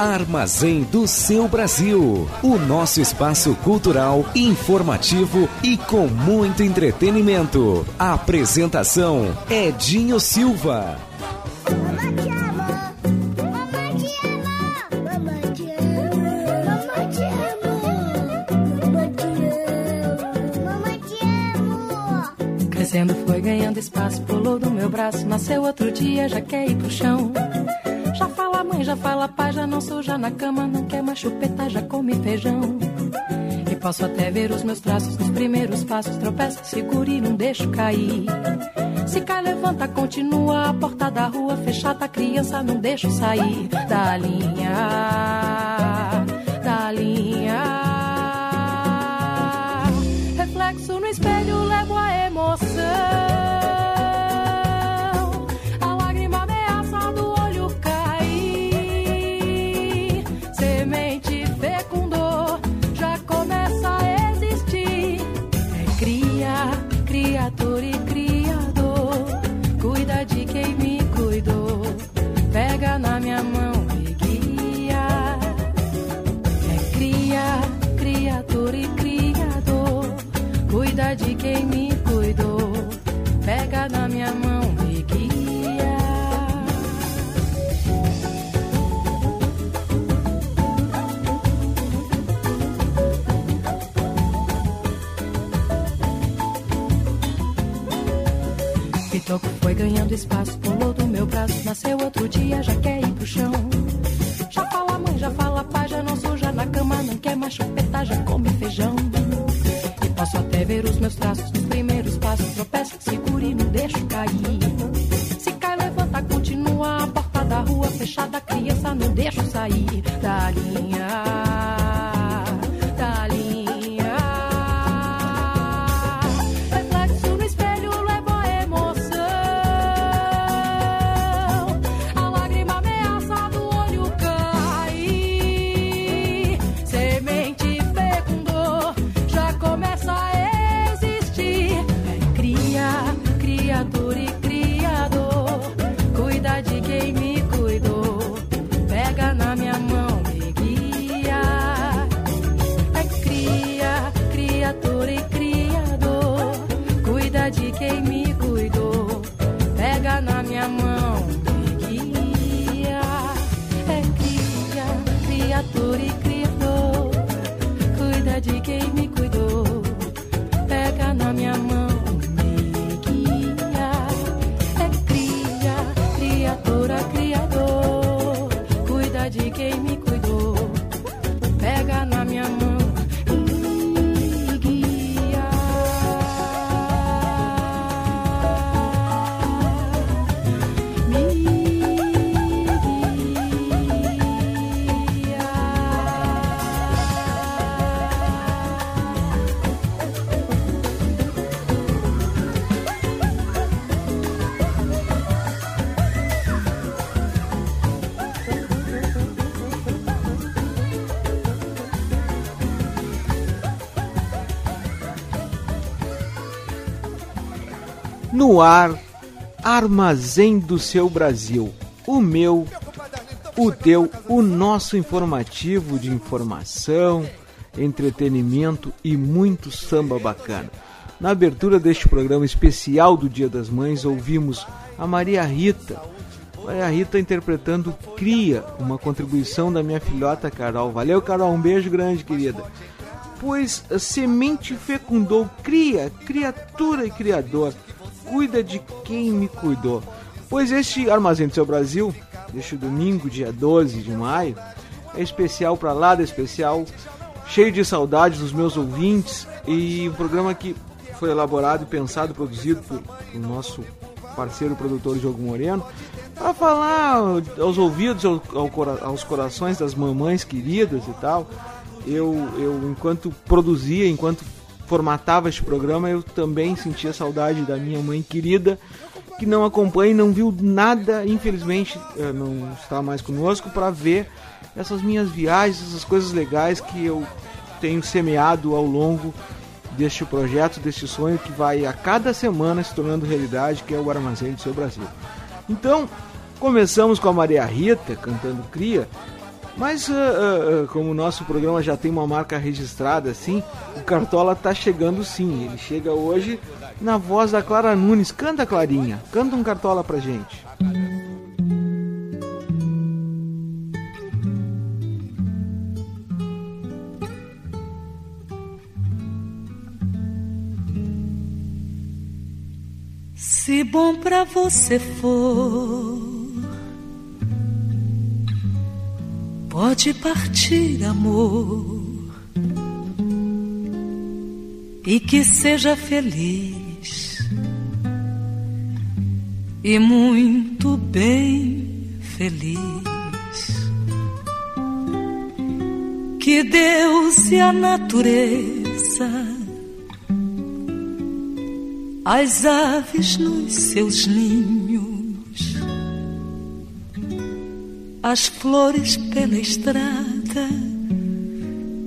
Armazém do seu Brasil. O nosso espaço cultural, informativo e com muito entretenimento. Apresentação: Edinho Silva. Crescendo foi ganhando espaço, pulou do meu braço, nasceu outro dia, já quer ir pro chão. Já fala mãe, já fala pai, já não suja na cama, não quer mais chupeta, já come feijão. E posso até ver os meus traços nos primeiros passos, tropeça, segura e não deixo cair. Se cai, levanta, continua a porta da rua fechada, criança, não deixo sair da linha, da linha. Foi ganhando espaço, pulou do meu braço, nasceu outro dia, já quer ir pro chão. Já fala mãe, já fala pai, já não suja na cama, não quer mais chupeta, já come feijão. E posso até ver os meus traços No ar, Armazém do seu Brasil. O meu, o teu, o nosso informativo de informação, entretenimento e muito samba bacana. Na abertura deste programa especial do Dia das Mães, ouvimos a Maria Rita. Maria Rita interpretando Cria, uma contribuição da minha filhota Carol. Valeu, Carol, um beijo grande, querida. Pois a semente fecundou, cria, criatura e criador cuida de quem me cuidou. Pois este Armazém do Seu Brasil, deste domingo, dia 12 de maio, é especial para lá da especial, cheio de saudades dos meus ouvintes e um programa que foi elaborado, pensado, produzido por, nosso parceiro produtor Diogo Moreno, para falar aos ouvidos, ao, ao, aos corações das mamães queridas e tal. Eu, eu enquanto produzia, enquanto formatava este programa, eu também sentia saudade da minha mãe querida, que não acompanha e não viu nada, infelizmente eh, não está mais conosco, para ver essas minhas viagens, essas coisas legais que eu tenho semeado ao longo deste projeto, deste sonho que vai a cada semana se tornando realidade, que é o Armazém do Seu Brasil. Então, começamos com a Maria Rita cantando Cria, mas uh, uh, como o nosso programa já tem uma marca registrada assim, o Cartola tá chegando sim. Ele chega hoje na voz da Clara Nunes. Canta, Clarinha, canta um Cartola pra gente. Se bom pra você for, pode partir, amor, e que seja feliz e muito bem feliz. Que Deus e a natureza as aves nos seus ninhos, as flores pela estrada,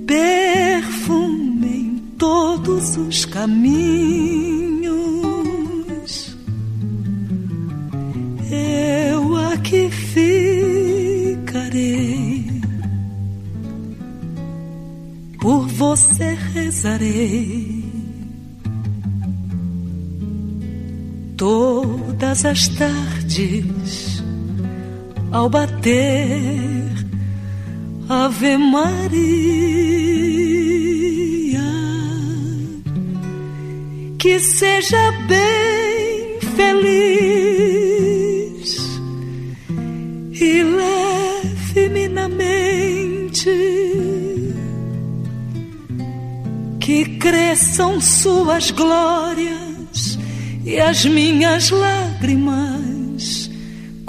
perfumem todos os caminhos. Eu aqui ficarei, por você rezarei todas as tardes ao bater Ave Maria. Que seja bem feliz e leve-me na mente que cresçam suas glórias e as minhas lágrimas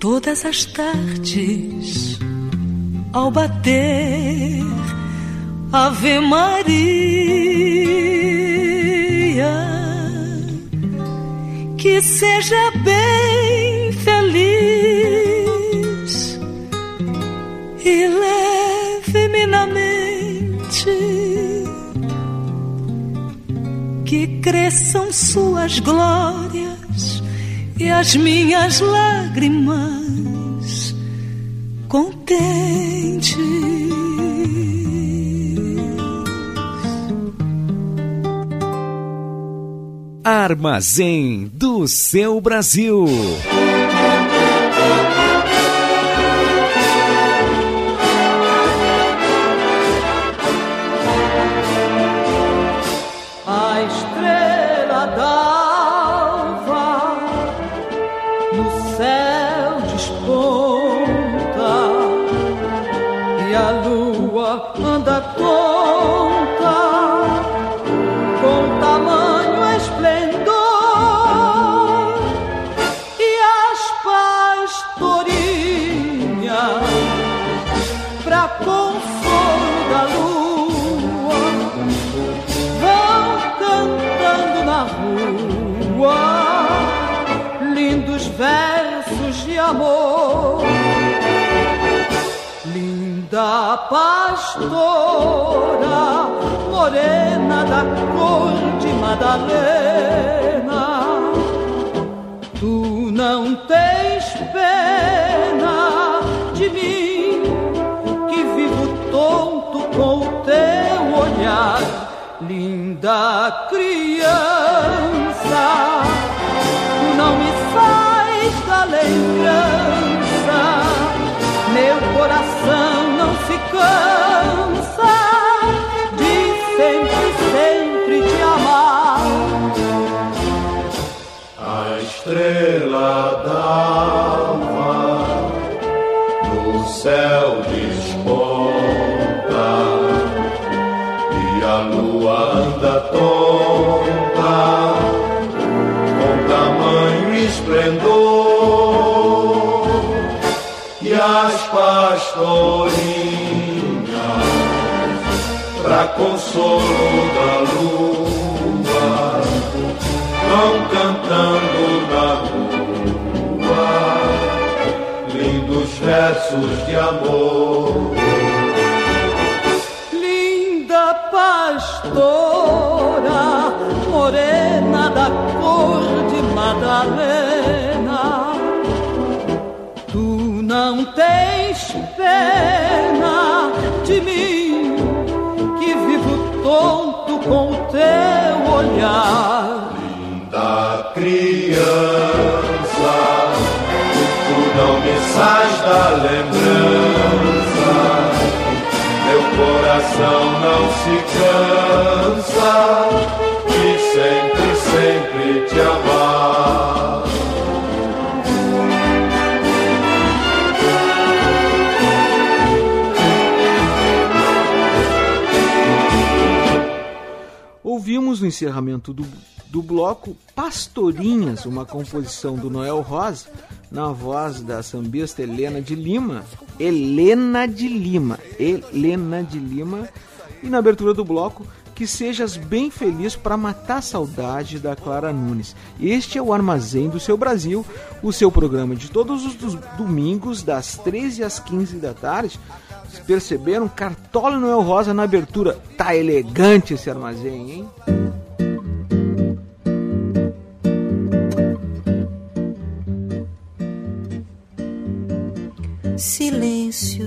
todas as tardes ao bater Ave Maria. Que seja bem cresçam suas glórias e as minhas lágrimas contentes. Armazém do seu Brasil. pastora, morena da cor de Madalena. Tu não tens pena de mim, que vivo tonto com o teu olhar, linda criança. tu Não me sai da lembrança, meu coração não se cansa. Estrela d'alva no céu desponta e a lua anda tonta com tamanho esplendor as pastorinhas, pra consolo versos de amor. Linda pastora, morena da cor de Madalena não tens pena de mim, que vivo tonto com o teu olhar. Lembrança. Meu coração não se cansa de sempre, sempre te amar. Ouvimos no encerramento do, do bloco Pastorinhas, uma composição do Noel Rosa, na voz da sambista Helena de Lima. Helena de Lima. Helena de Lima. E na abertura do bloco, que sejas bem feliz para matar a saudade da Clara Nunes. Este é o Armazém do Seu Brasil, o seu programa de todos os domingos, das 13 às 15 da tarde perceberam? Cartola Noel Rosa na abertura. Tá elegante esse armazém, hein? Silêncio,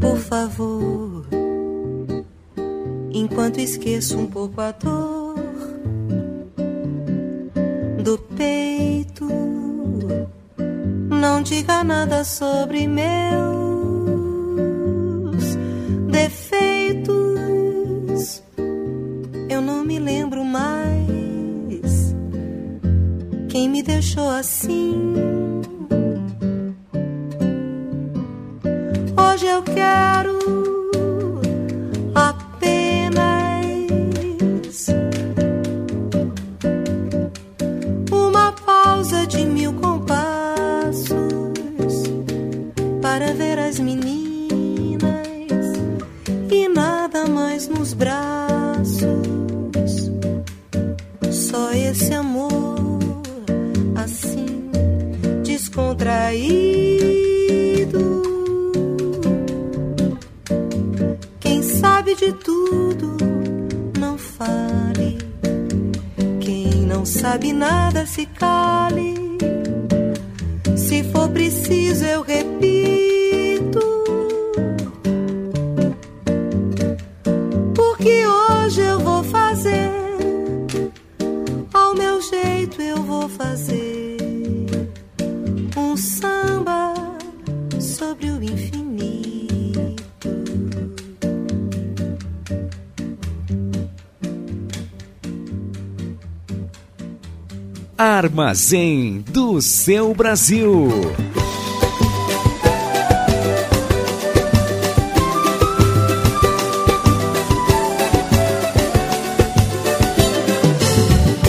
por favor, enquanto esqueço um pouco a dor do peito. Não diga nada sobre meu Armazém do seu Brasil.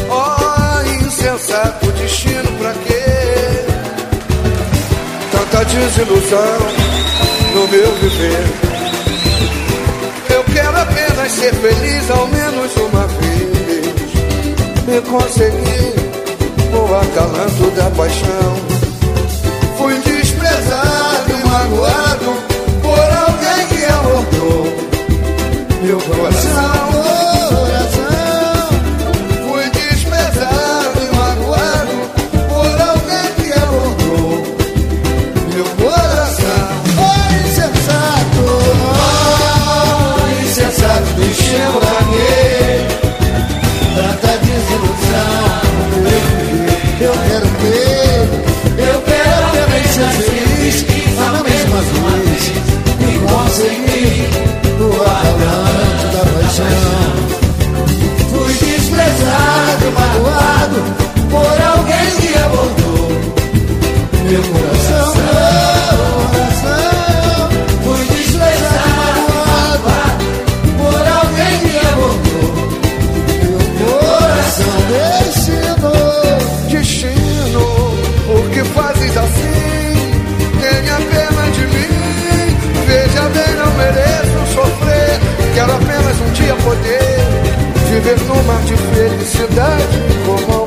Oh, insensato destino pra quê? Tanta desilusão no meu viver. Eu quero apenas ser feliz ao menos uma vez. E conseguir o acalanto da paixão. Fui desprezado e magoado meu coração, coração. Fui desprezado por alguém que abordou meu coração. Destino, destino, por que fazes assim? Tenha pena de mim. Veja bem, não mereço sofrer. Quero apenas um dia poder viver num mar de felicidade como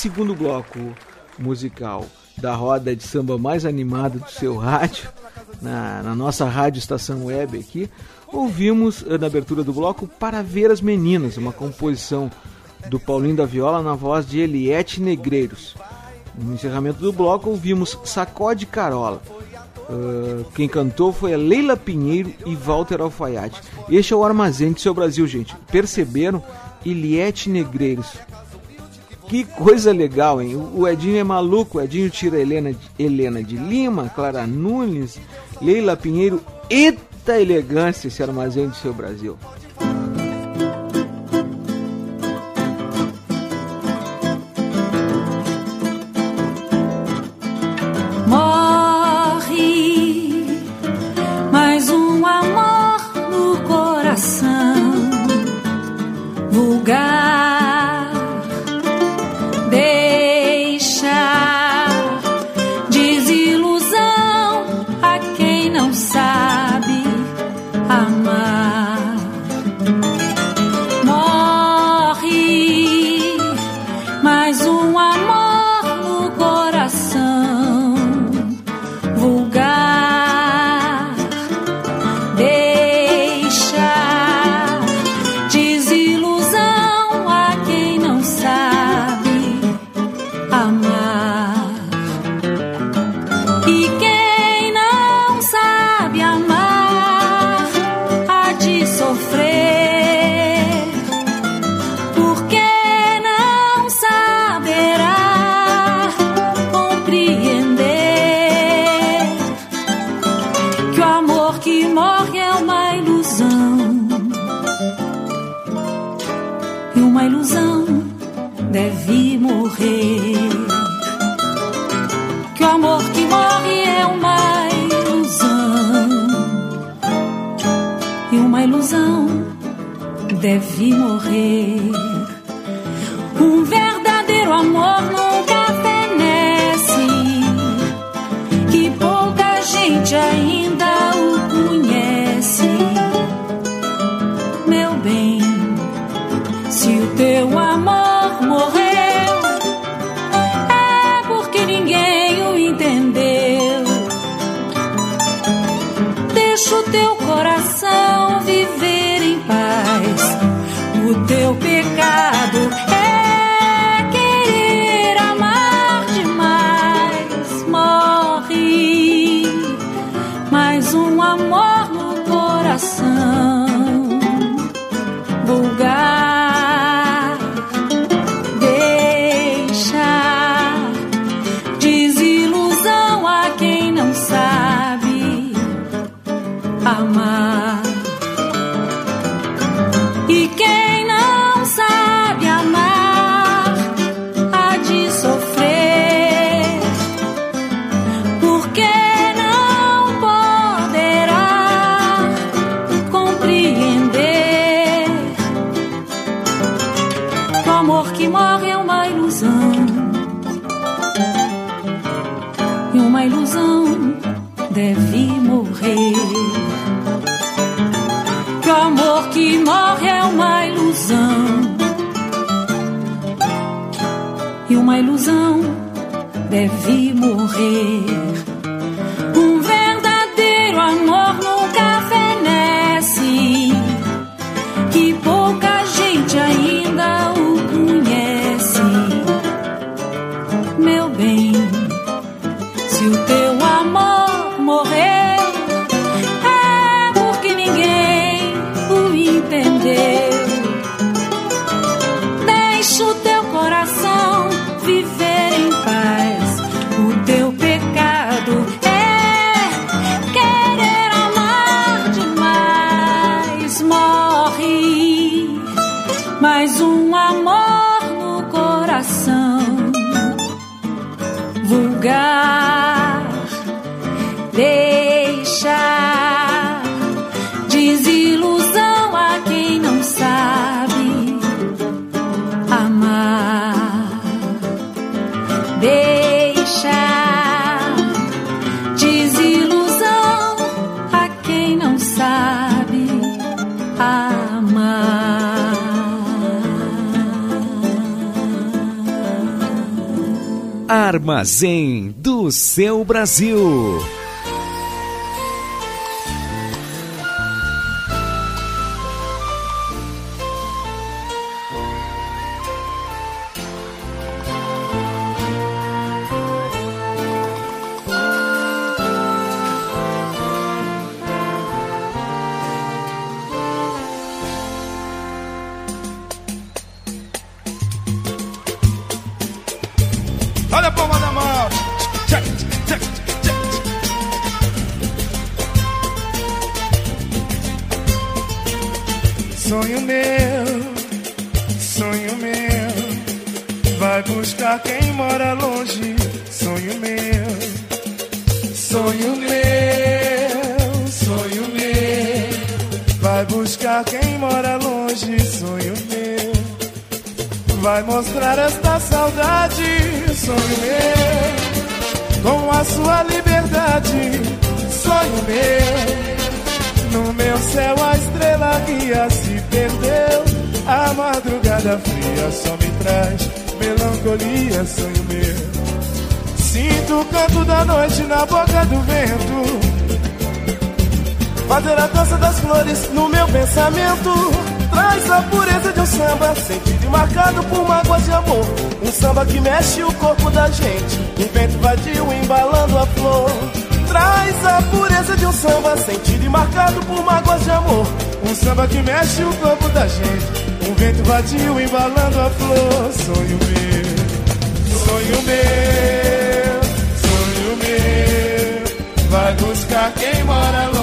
segundo bloco musical da roda de samba mais animada do seu rádio, na, na nossa rádio estação web aqui, ouvimos eh, na abertura do bloco Para Ver as Meninas, uma composição do Paulinho da Viola na voz de Eliette Negreiros. No encerramento do bloco ouvimos Sacode Carola. Uh, quem cantou foi a Leila Pinheiro e Walter Alfaiate. Este é o Armazém do seu Brasil, gente. Perceberam? Eliette Negreiros. Que coisa legal, hein? O Edinho é maluco. O Edinho tira Helena, Helena de Lima, Clara Nunes, Leila Pinheiro. Eita elegância esse armazém do seu Brasil. É deve morrer. Um verdadeiro amor nunca fenece, que pouca gente ainda o conhece. Meu bem, se o teu amor morreu é porque ninguém o entendeu deixa o teu meu pecado. Armazém do seu Brasil. um samba sentido e marcado por mágoas de amor. Um samba que mexe o corpo da gente. Um vento vadio embalando a flor. Sonho meu, sonho meu, sonho meu. Vai buscar quem mora longe.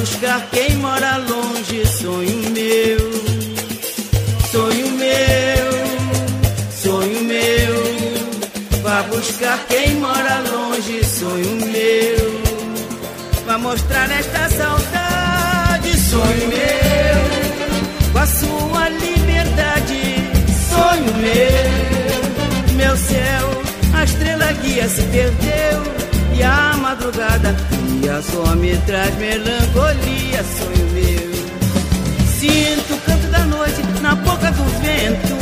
buscar quem mora longe, sonho meu, sonho meu, sonho meu. Vá buscar quem mora longe, sonho meu. Vá mostrar esta saudade, sonho meu. Com a sua liberdade, sonho meu. Meu céu, a estrela guia se perdeu e a madrugada fria só me traz melancolia. Sonho meu, sinto o canto da noite na boca do vento.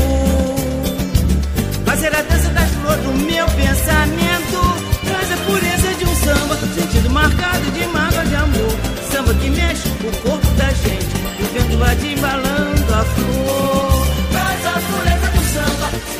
Fazer a dança das flores do meu pensamento Traz a pureza de um samba Sentido marcado de mágoa de amor Samba que mexe o corpo da gente E o vento vai te embalando a flor Traz a pureza do samba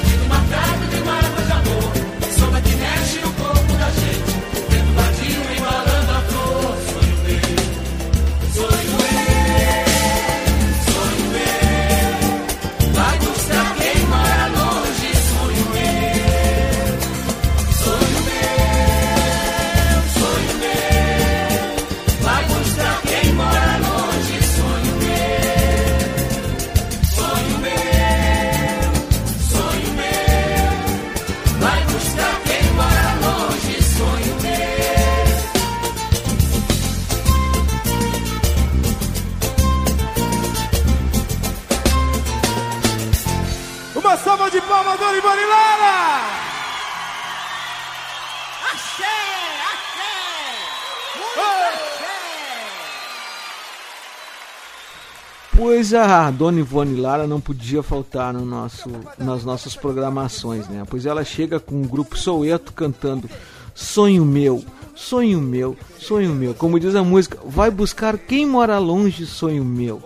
A Dona Ivone Lara não podia faltar no nosso, nas nossas programações, né? Pois ela chega com o grupo Soueto cantando Sonho Meu, Sonho Meu, Sonho Meu. Como diz a música, vai buscar quem mora longe, Sonho Meu.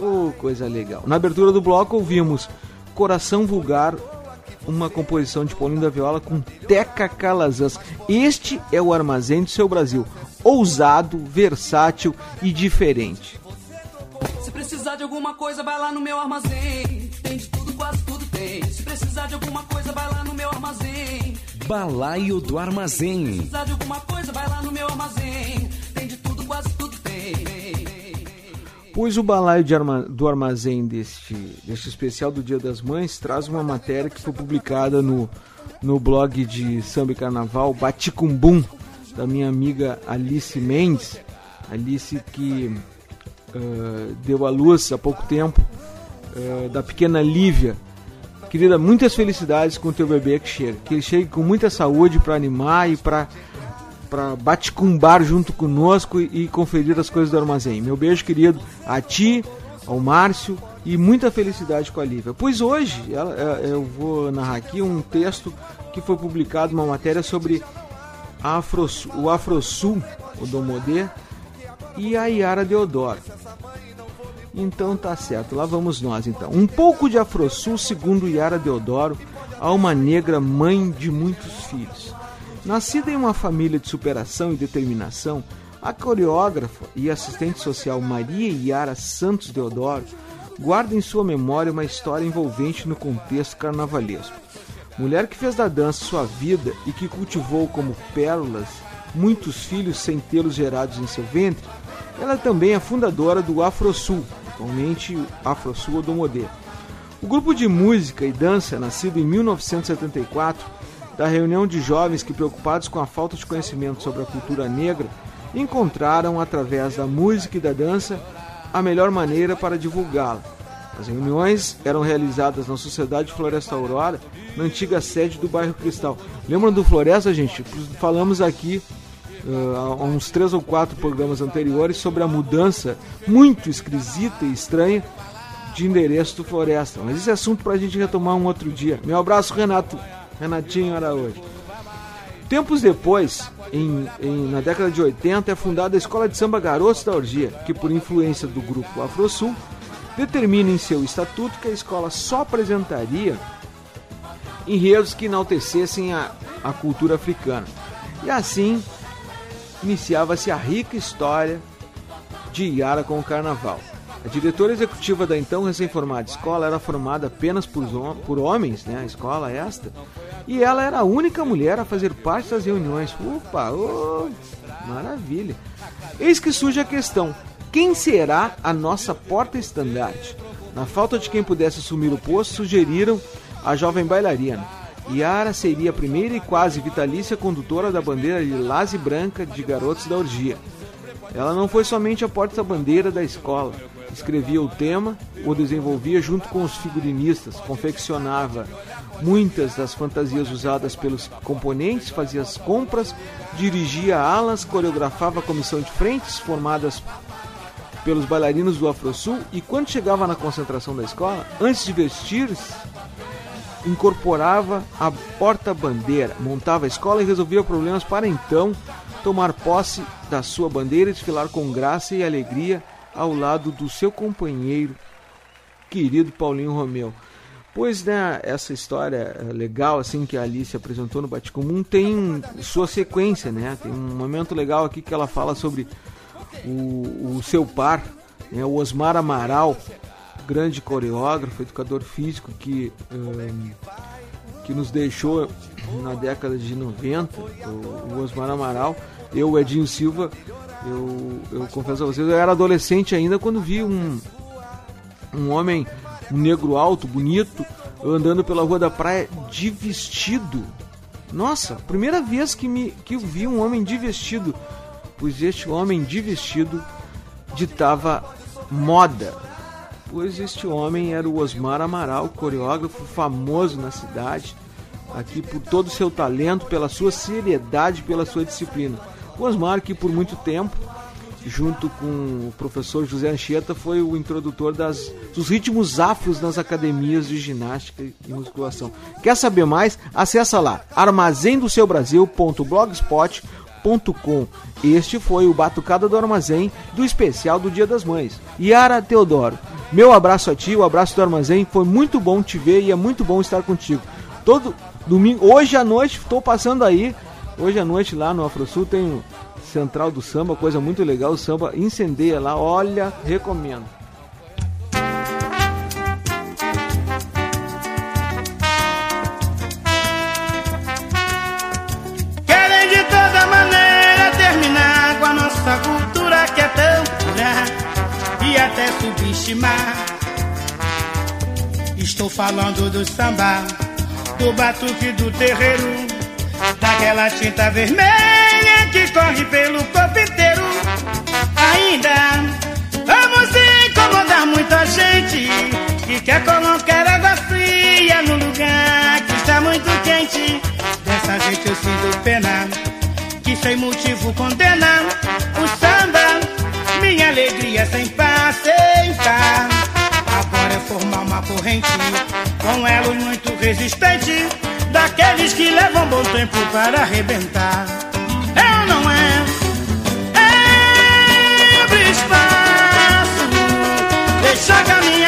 Oh, coisa legal. Na abertura do bloco ouvimos Coração Vulgar, uma composição de Paulinho da Viola com Teca Calazans. Este é o armazém do seu Brasil. Ousado, versátil e diferente. Se precisar de alguma coisa, vai lá no meu armazém. Tem de tudo, quase tudo tem. Se precisar de alguma coisa, vai lá no meu armazém. Balaio do Armazém. Se precisar de alguma coisa, vai lá no meu armazém. Tem de tudo, quase tudo tem. Pois o balaio de arma- do armazém deste, deste especial do Dia das Mães traz uma matéria que foi publicada no, no blog de samba e carnaval Baticumbum, da minha amiga Alice Mendes. Alice que ah, deu à luz há pouco tempo, ah, da pequena Lívia. Querida, muitas felicidades com o teu bebê que chega. Que ele chegue com muita saúde para animar e para para baticumbar junto conosco e, e conferir as coisas do armazém. Meu beijo, querido, a ti, ao Márcio e muita felicidade com a Lívia. Pois hoje ela- é, eu vou narrar aqui um texto que foi publicado, uma matéria sobre a Afrosul, o Afrosul, o Domodê, e a Yara Deodoro. Então tá certo, lá vamos nós então. Um pouco de Afrosul, segundo Yara Deodoro, alma negra, mãe de muitos filhos. Nascida em uma família de superação e determinação, a coreógrafa e assistente social Maria Yara Santos Deodoro guarda em sua memória uma história envolvente no contexto carnavalesco. Mulher que fez da dança sua vida e que cultivou como pérolas muitos filhos sem tê-los gerados em seu ventre, ela é também é fundadora do Afrosul, atualmente Afrosul Odomodê. O grupo de música e dança, nascido em 1974, da reunião de jovens que, preocupados com a falta de conhecimento sobre a cultura negra, encontraram, através da música e da dança, a melhor maneira para divulgá-la. As reuniões eram realizadas na Sociedade Floresta Aurora, na antiga sede do bairro Cristal. Lembram do Floresta, gente? Falamos aqui uh, há uns três ou quatro programas anteriores sobre a mudança muito esquisita e estranha de endereço do Floresta. Mas esse assunto para a gente retomar um outro dia. Meu abraço, Renato. Renatinho Araújo. Tempos depois, em, em- na década de 80, é fundada a Escola de Samba Garotos da Orgia, que, por influência do grupo Afrosul, determina em seu estatuto que a escola só apresentaria enredos que enaltecessem a, a cultura africana. E assim iniciava-se a rica história de Iara com o carnaval. A diretora executiva da então recém-formada escola era formada apenas por, por homens, né? A escola esta. E ela era a única mulher a fazer parte das reuniões. Opa, ô, maravilha. Eis que surge a questão: quem será a nossa porta-estandarte? Na falta de quem pudesse assumir o posto, sugeriram a jovem bailarina. Yara seria a primeira e quase vitalícia condutora da bandeira lilás e branca de garotos da orgia. Ela não foi somente a porta-bandeira da escola. Escrevia o tema, o desenvolvia junto com os figurinistas, confeccionava muitas das fantasias usadas pelos componentes, fazia as compras, dirigia alas, coreografava a comissão de frentes formadas pelos bailarinos do Afrosul e quando chegava na concentração da escola, antes de vestir-se, incorporava a porta-bandeira, montava a escola e resolvia problemas para então tomar posse da sua bandeira e desfilar com graça e alegria ao lado do seu companheiro, querido Paulinho Romeu. Pois, né, essa história legal assim que a Alice apresentou no Bate Comum tem sua sequência, né? Tem um momento legal aqui que ela fala sobre o, o seu par, né, o Osmar Amaral, grande coreógrafo, educador físico que um, que nos deixou na década de 90, o, Osmar Amaral, eu, o Edinho Silva, eu, eu confesso a vocês, eu era adolescente ainda quando vi um, um homem, um negro alto, bonito, andando pela rua da praia de vestido. Nossa, primeira vez que, me, que eu vi um homem de vestido, pois este homem de vestido ditava moda. Pois este homem era o Osmar Amaral, coreógrafo famoso na cidade, aqui por todo o seu talento, pela sua seriedade, pela sua disciplina. O Osmar, que por muito tempo, junto com o professor José Anchieta, foi o introdutor das, dos ritmos afros nas academias de ginástica e musculação. Quer saber mais? Acesse lá Este foi o Batucada do Armazém do especial do Dia das Mães. Yara Teodoro, meu abraço a ti, o abraço do Armazém. Foi muito bom te ver e é muito bom estar contigo. Todo domingo, hoje à noite, estou passando aí. Hoje à noite lá no AfroSul tem o Central do Samba, coisa muito legal. O samba incendeia lá, olha, recomendo. Falando do samba, do batuque do terreiro, daquela tinta vermelha que corre pelo corpo inteiro. Ainda vamos incomodar muita gente que quer colocar água fria no lugar que está muito quente. Dessa gente eu sinto pena, que sem motivo condena o samba, minha alegria sem corrente com elos muito resistente, daqueles que levam bom tempo para arrebentar. É ou não é? Abrir espaço, deixar caminhar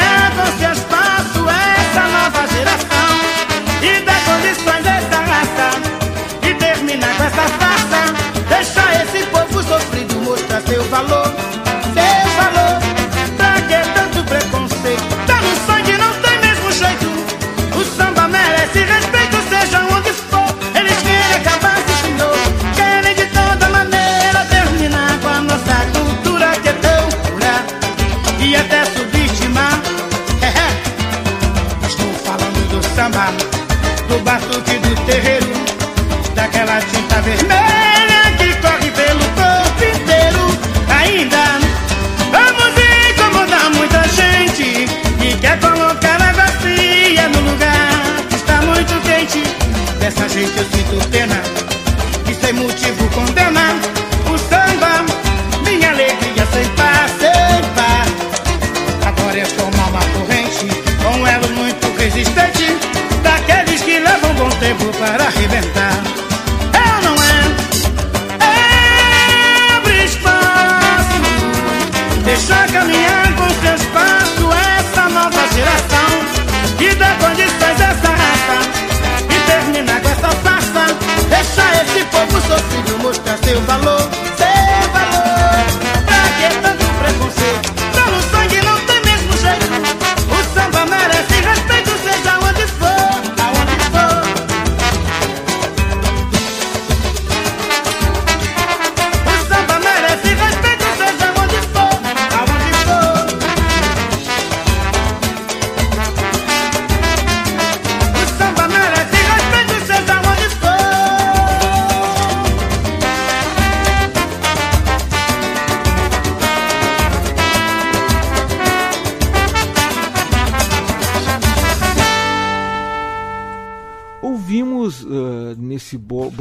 batuque do terreiro, daquela tinta vermelha que corre pelo corpo inteiro. Ainda vamos incomodar muita gente que quer colocar água fria no lugar que está muito quente. Dessa gente eu seu valor, seu valor. Pra que tanto preconceito?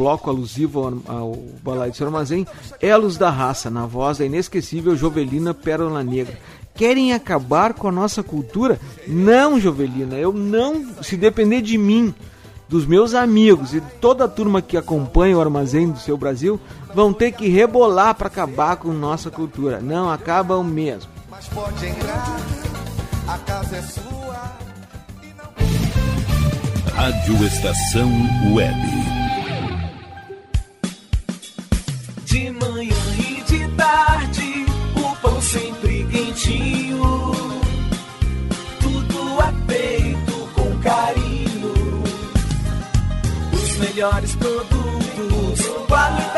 Bloco alusivo ao, ao Balai do Seu Armazém, Elos da Raça, na voz da inesquecível Jovelina Pérola Negra. Querem acabar com a nossa cultura? Não, Jovelina, eu não, se depender de mim, dos meus amigos e toda a turma que acompanha o Armazém do Seu Brasil, vão ter que rebolar para acabar com nossa cultura. Não acabam mesmo. Mas pode entrar, a casa é sua. Rádio Estação Web. De manhã e de tarde, o pão sempre quentinho. Tudo é feito com carinho. Os melhores produtos, qualidade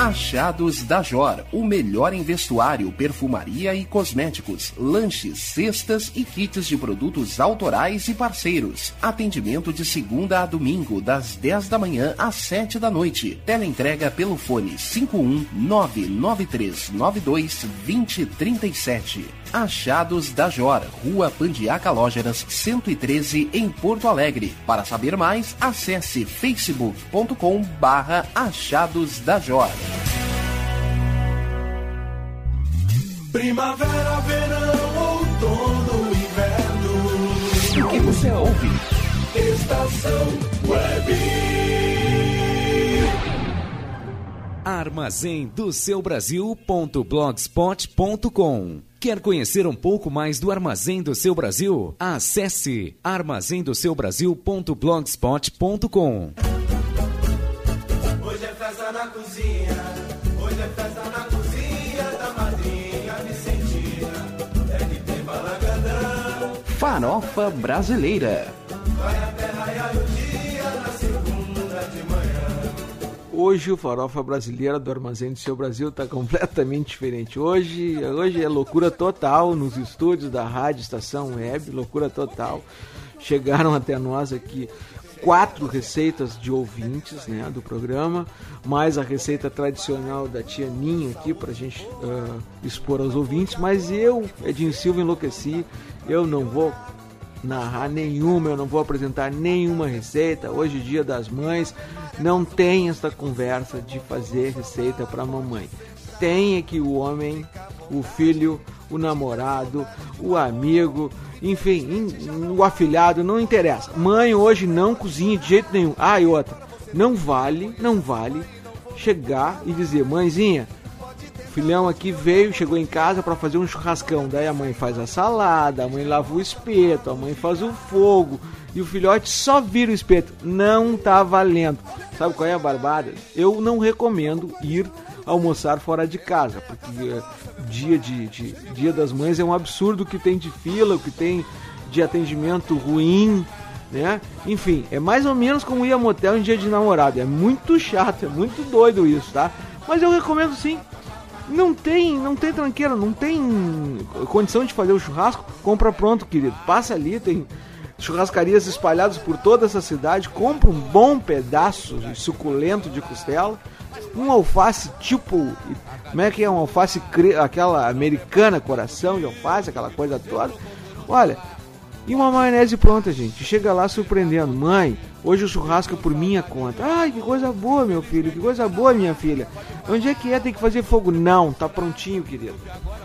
Achados da Jor, o melhor em vestuário, perfumaria e cosméticos, lanches, cestas e kits de produtos autorais e parceiros. Atendimento de segunda a domingo, das 10 da manhã às 7 da noite. Teleentrega pelo fone 5199392 2037. Achados da Jor, Rua Pandiaca Lógeras, 113, em Porto Alegre. Para saber mais, acesse facebook.com barra Achados da Jor. Primavera, verão, outono, inverno. O que você ouve? Estação Web. Armazém do seu Brasil.blogspot.com Quer conhecer um pouco mais do Armazém do Seu Brasil? Acesse armazendoseubrasil.blogspot.com. Hoje é festa na cozinha, de manhã. Hoje o Farofa Brasileira do Armazém do Seu Brasil está completamente diferente. Hoje, hoje é loucura total nos estúdios da Rádio Estação Web, loucura total. Chegaram até nós aqui quatro receitas de ouvintes né, do programa, mais a receita tradicional da tia Ninha aqui para a gente uh, expor aos ouvintes. Mas eu, Edinho Silva, enlouqueci. Eu não vou narrar nenhuma, eu não vou apresentar nenhuma receita. Hoje, dia das mães, não tem essa conversa de fazer receita para mamãe. Tem é que o homem, o filho, o namorado, o amigo, enfim, o afilhado, não interessa. Mãe hoje não cozinha de jeito nenhum. Ah, e outra, não vale, não vale chegar e dizer, mãezinha, filhão aqui veio, chegou em casa para fazer um churrascão. Daí a mãe faz a salada, a mãe lava o espeto, a mãe faz o fogo e o filhote só vira o espeto. Não tá valendo. Sabe qual é a barbada? Eu não recomendo ir almoçar fora de casa, porque eh, dia de, de dia das mães é um absurdo o que tem de fila, o que tem de atendimento ruim, né? Enfim, é mais ou menos como ir a motel em dia de namorado. É muito chato, é muito doido isso, tá? Mas eu recomendo sim. Não tem, não tem tranqueira, não tem condição de fazer o churrasco, compra pronto, querido. Passa ali, tem churrascarias espalhadas por toda essa cidade, compra um bom pedaço suculento de costela, um alface tipo, como é que é um alface aquela americana coração de alface, aquela coisa toda. Olha, e uma maionese pronta, gente. Chega lá surpreendendo. Mãe, hoje o churrasco é por minha conta. Ai, que coisa boa, meu filho. Que coisa boa, minha filha. Onde é que é? Tem que fazer fogo? Não, tá prontinho, querido.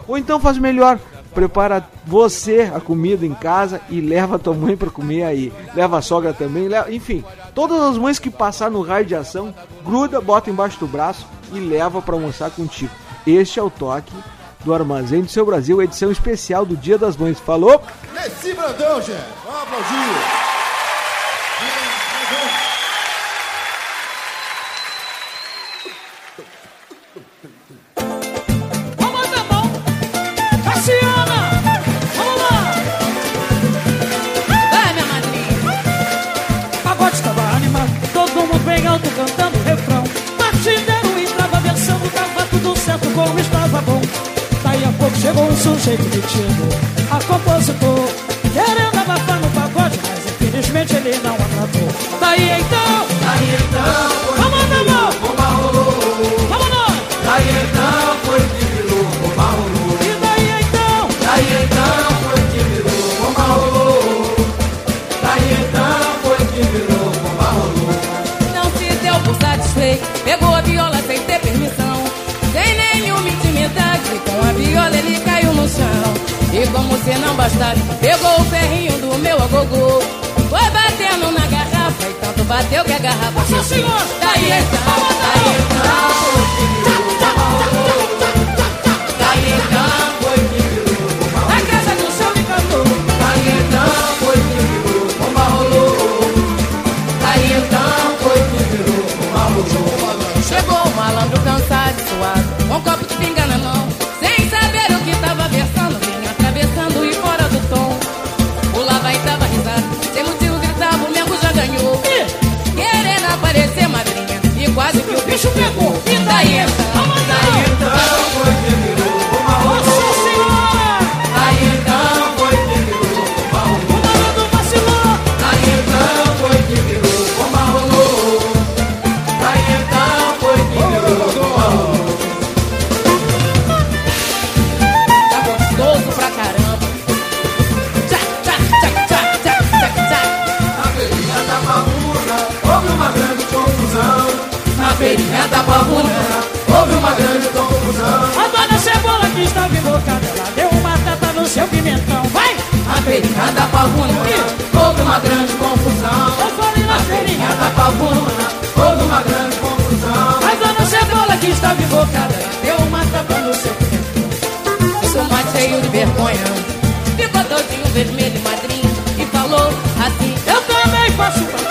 Ou então faz melhor. Prepara você a comida em casa e leva a tua mãe para comer aí. Leva a sogra também. Leva... Enfim, todas as mães que passar no raio de ação, gruda, bota embaixo do braço e leva para almoçar contigo. Este é o toque do Armazém do Seu Brasil, edição especial do Dia das Mães. Falou? Nesse Brandão, gente. Vamos aplaudir. Certo como estava bom. Daí a pouco chegou um sujeito metido A compositor Querendo abafar no pagode Mas infelizmente ele não agradou Daí então Daí então E como se não bastasse Pegou o ferrinho do meu agogô Foi batendo na garrafa E tanto bateu que a garrafa Nossa Senhora Daí então Daí então feirinha da pavuna. Houve uma grande confusão. A dona Cebola que estava invocada Ela deu uma tapa no seu pimentão. Vai! Na feirinha da pavuna. Houve uma grande confusão. Eu falei na feirinha da pavuna. Houve uma grande confusão. A dona Cebola que estava invocada Ela deu uma tapa no seu pimentão. Tomate cheio de vergonha. Ficou todinho vermelho, madrinha E falou assim Eu também faço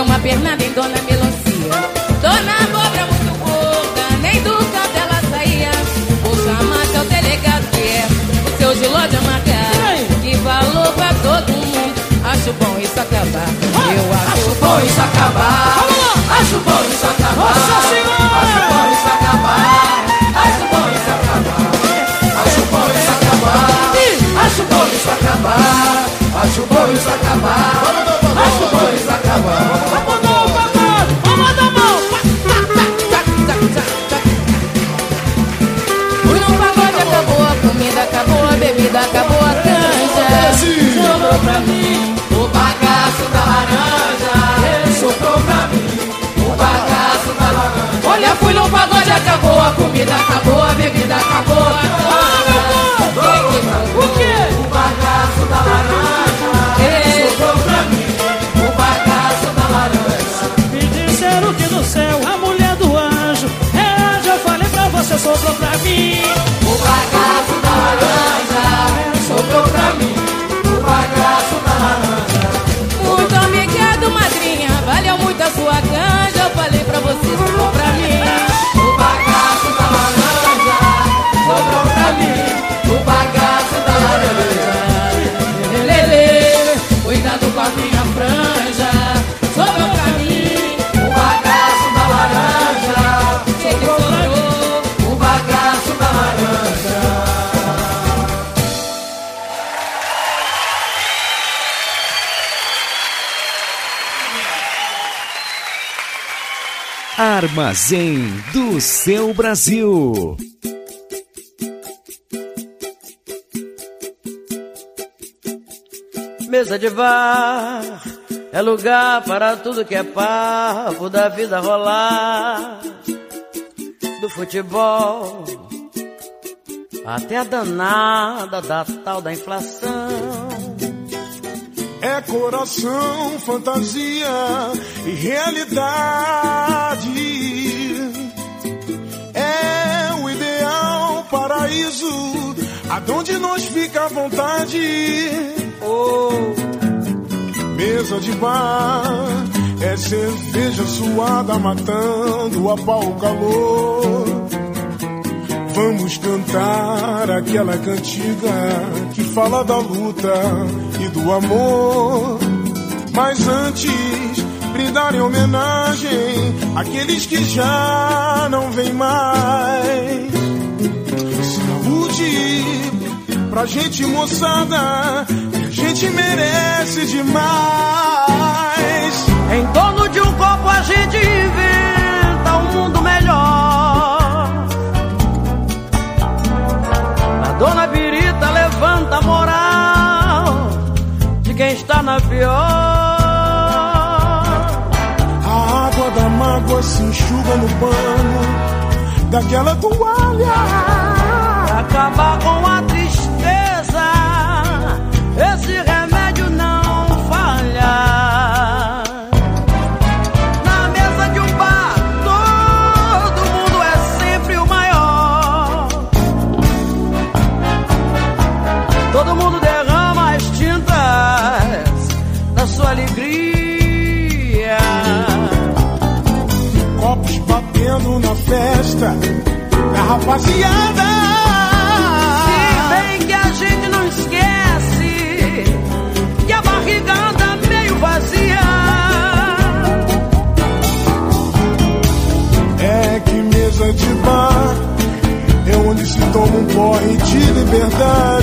deu uma pernada em Dona Melancia. Dona Abóbora muito gorda, nem do canto ela saía. Vou chamar seu delegado que é o seu giló de amargar. Que falou pra todo mundo, acho bom isso acabar. Eu acho, acho bom isso acabar. Acho bom isso acabar. Nossa Senhora! Acho bom isso acabar. Acho bom isso acabar. Acho bom isso acabar. Acho bom isso acabar. Acho bom isso acabar. Vamos dar o pagode, vamos dar mão. Fui no pagode, acabou a comida, acabou a bebida, acabou a canja. Sobrou pra mim o bagaço da laranja. Sobrou pra mim o bagaço da laranja. Olha, fui no pagode, acabou a comida, acabou a bebida, acabou a canja. O quê? O bagaço da laranja. Você, sobrou pra mim. O bagaço da laranja. Sobrou pra mim o bagaço da laranja. Muito obrigado, madrinha. Valeu muito a sua canja. Eu falei pra você, sobrou pra mim. O bagaço da laranja. Sobrou pra mim o bagaço da laranja. Armazém do seu Brasil. Mesa de bar é lugar para tudo que é papo da vida rolar. Do futebol até a danada da tal da inflação. É coração, fantasia e realidade. Paraíso, aonde nós fica à vontade. Oh, mesa de bar é cerveja suada matando a pau calor. Vamos cantar aquela cantiga que fala da luta e do amor. Mas antes, brindar em homenagem àqueles que já não vêm mais. Pra gente moçada, que a gente merece demais. Em torno de um copo a gente inventa um mundo melhor. A dona Birita levanta a moral de quem está na pior. A água da mágoa se enxuga no pano daquela toalha. Da rapaziada. Se bem que a gente não esquece que a barriga anda meio vazia. É que mesa de bar é onde se toma um porre de liberdade.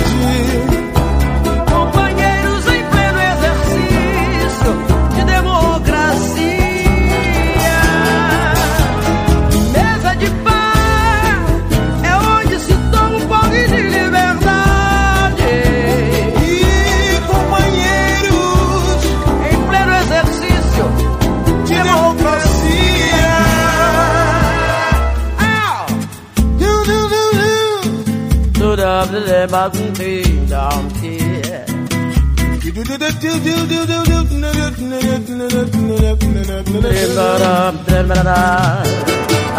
mustn't down here.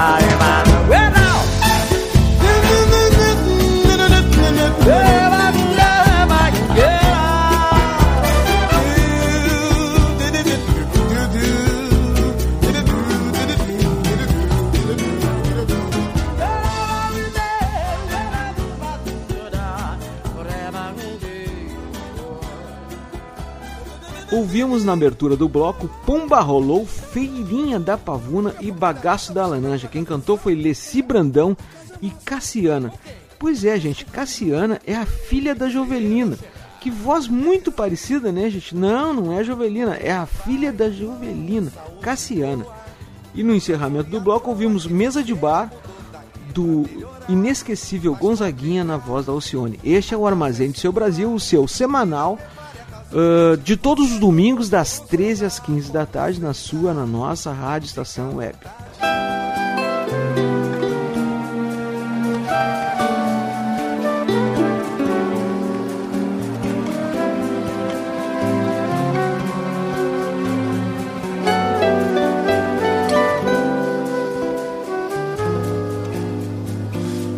I am Ouvimos na abertura do bloco Pomba Rolou, Feirinha da Pavuna e Bagaço da Laranja. Quem cantou foi Leci Brandão e Cassiana. Pois é, gente, Cassiana é a filha da Jovelina. Que voz muito parecida, né, gente? Não, não é a Jovelina, é a filha da Jovelina, Cassiana. E no encerramento do bloco ouvimos Mesa de Bar do inesquecível Gonzaguinha na voz da Alcione. Este é o Armazém do Seu Brasil, o seu semanal uh, de todos os domingos das 13 às 15 da tarde na sua, na nossa rádio estação web.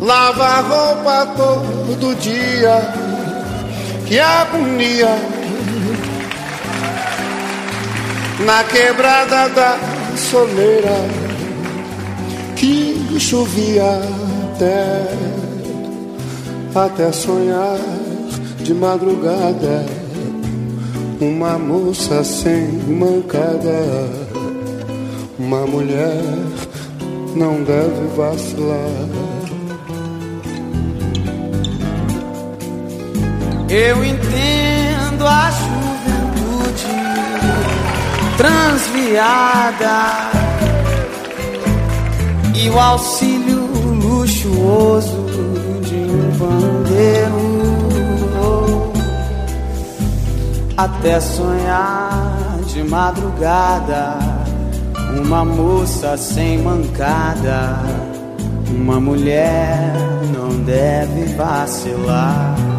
Lava roupa todo dia, que agonia. Na quebrada da soleira, que chovia até, até sonhar de madrugada. Uma moça sem mancada, uma mulher não deve vacilar. Eu entendo a juventude transviada. E o auxílio luxuoso de um bandeiro. Até sonhar de madrugada uma moça sem mancada uma mulher não deve vacilar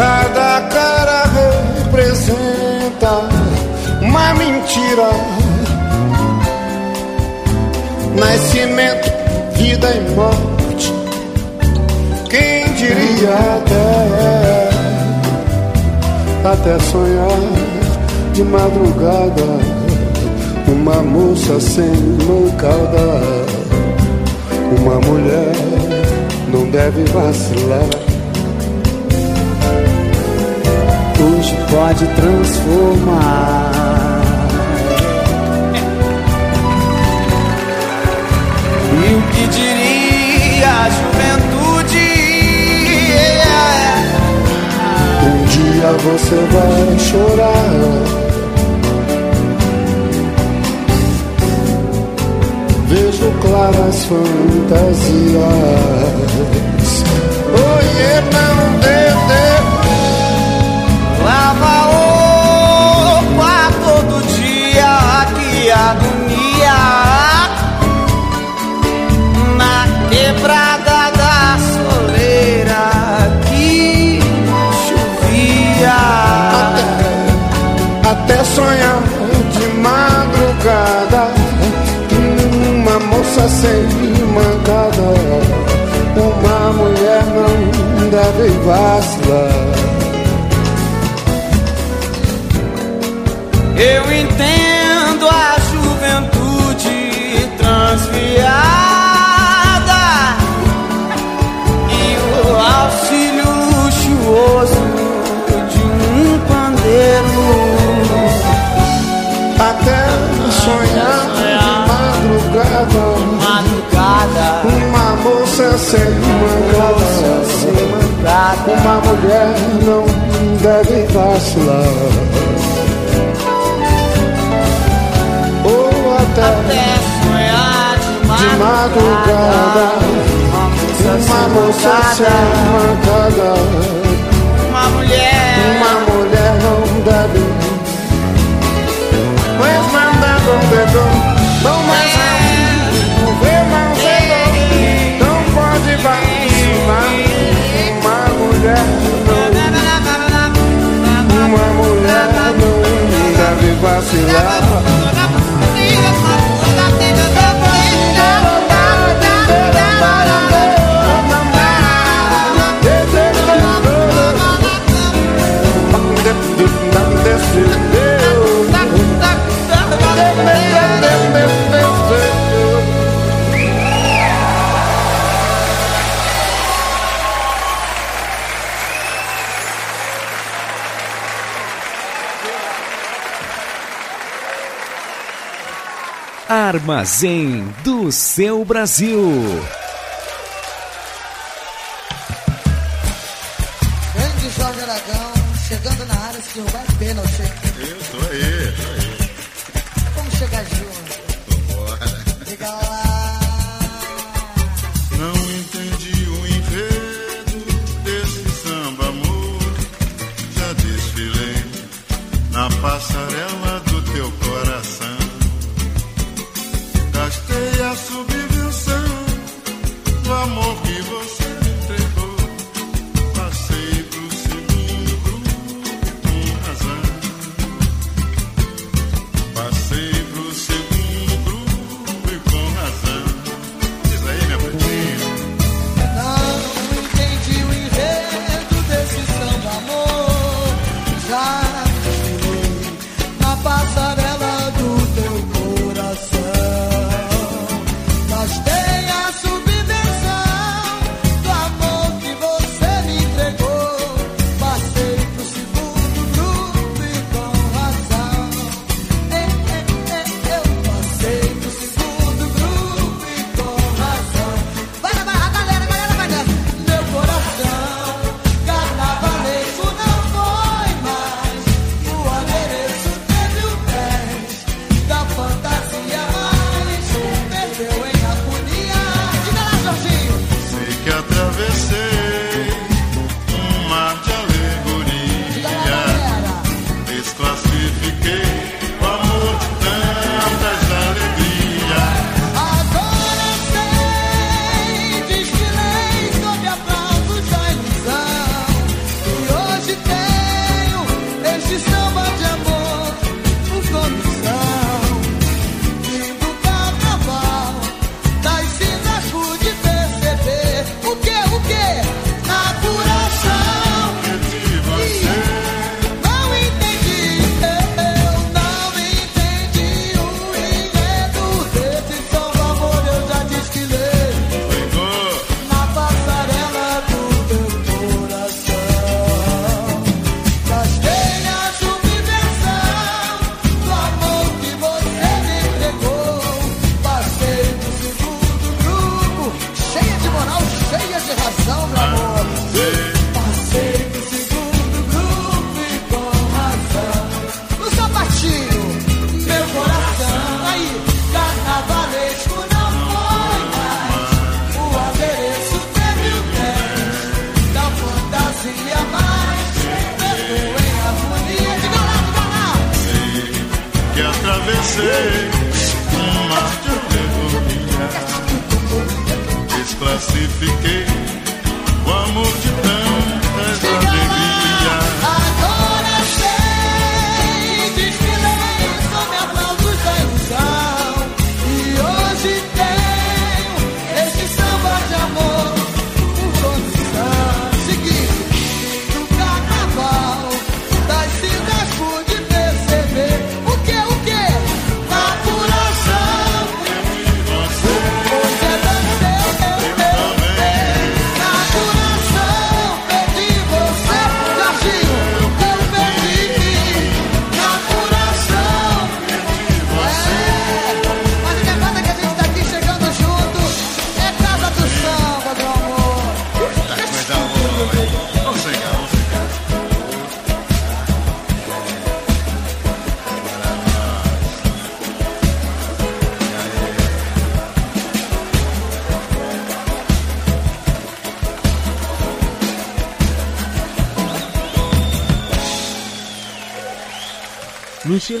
Cada cara representa uma mentira. Nascimento, vida e morte. Quem diria até, até sonhar de madrugada. Uma moça sem mancada. Uma mulher não deve vacilar. Pode transformar. E o que diria a juventude? Um dia você vai chorar. Vejo claras fantasias. Oiê, não moça sem mancada Uma mulher não deve vacilar sem mancada, sem mancada. uma mulher não deve vacilar. até, até sonhar de madrugada, de madrugada uma moça sem mancada, uma mulher não, uma mulher não deve vacilar. Armazém do seu Brasil. Grande Jorge Aragão, chegando na área, senhor.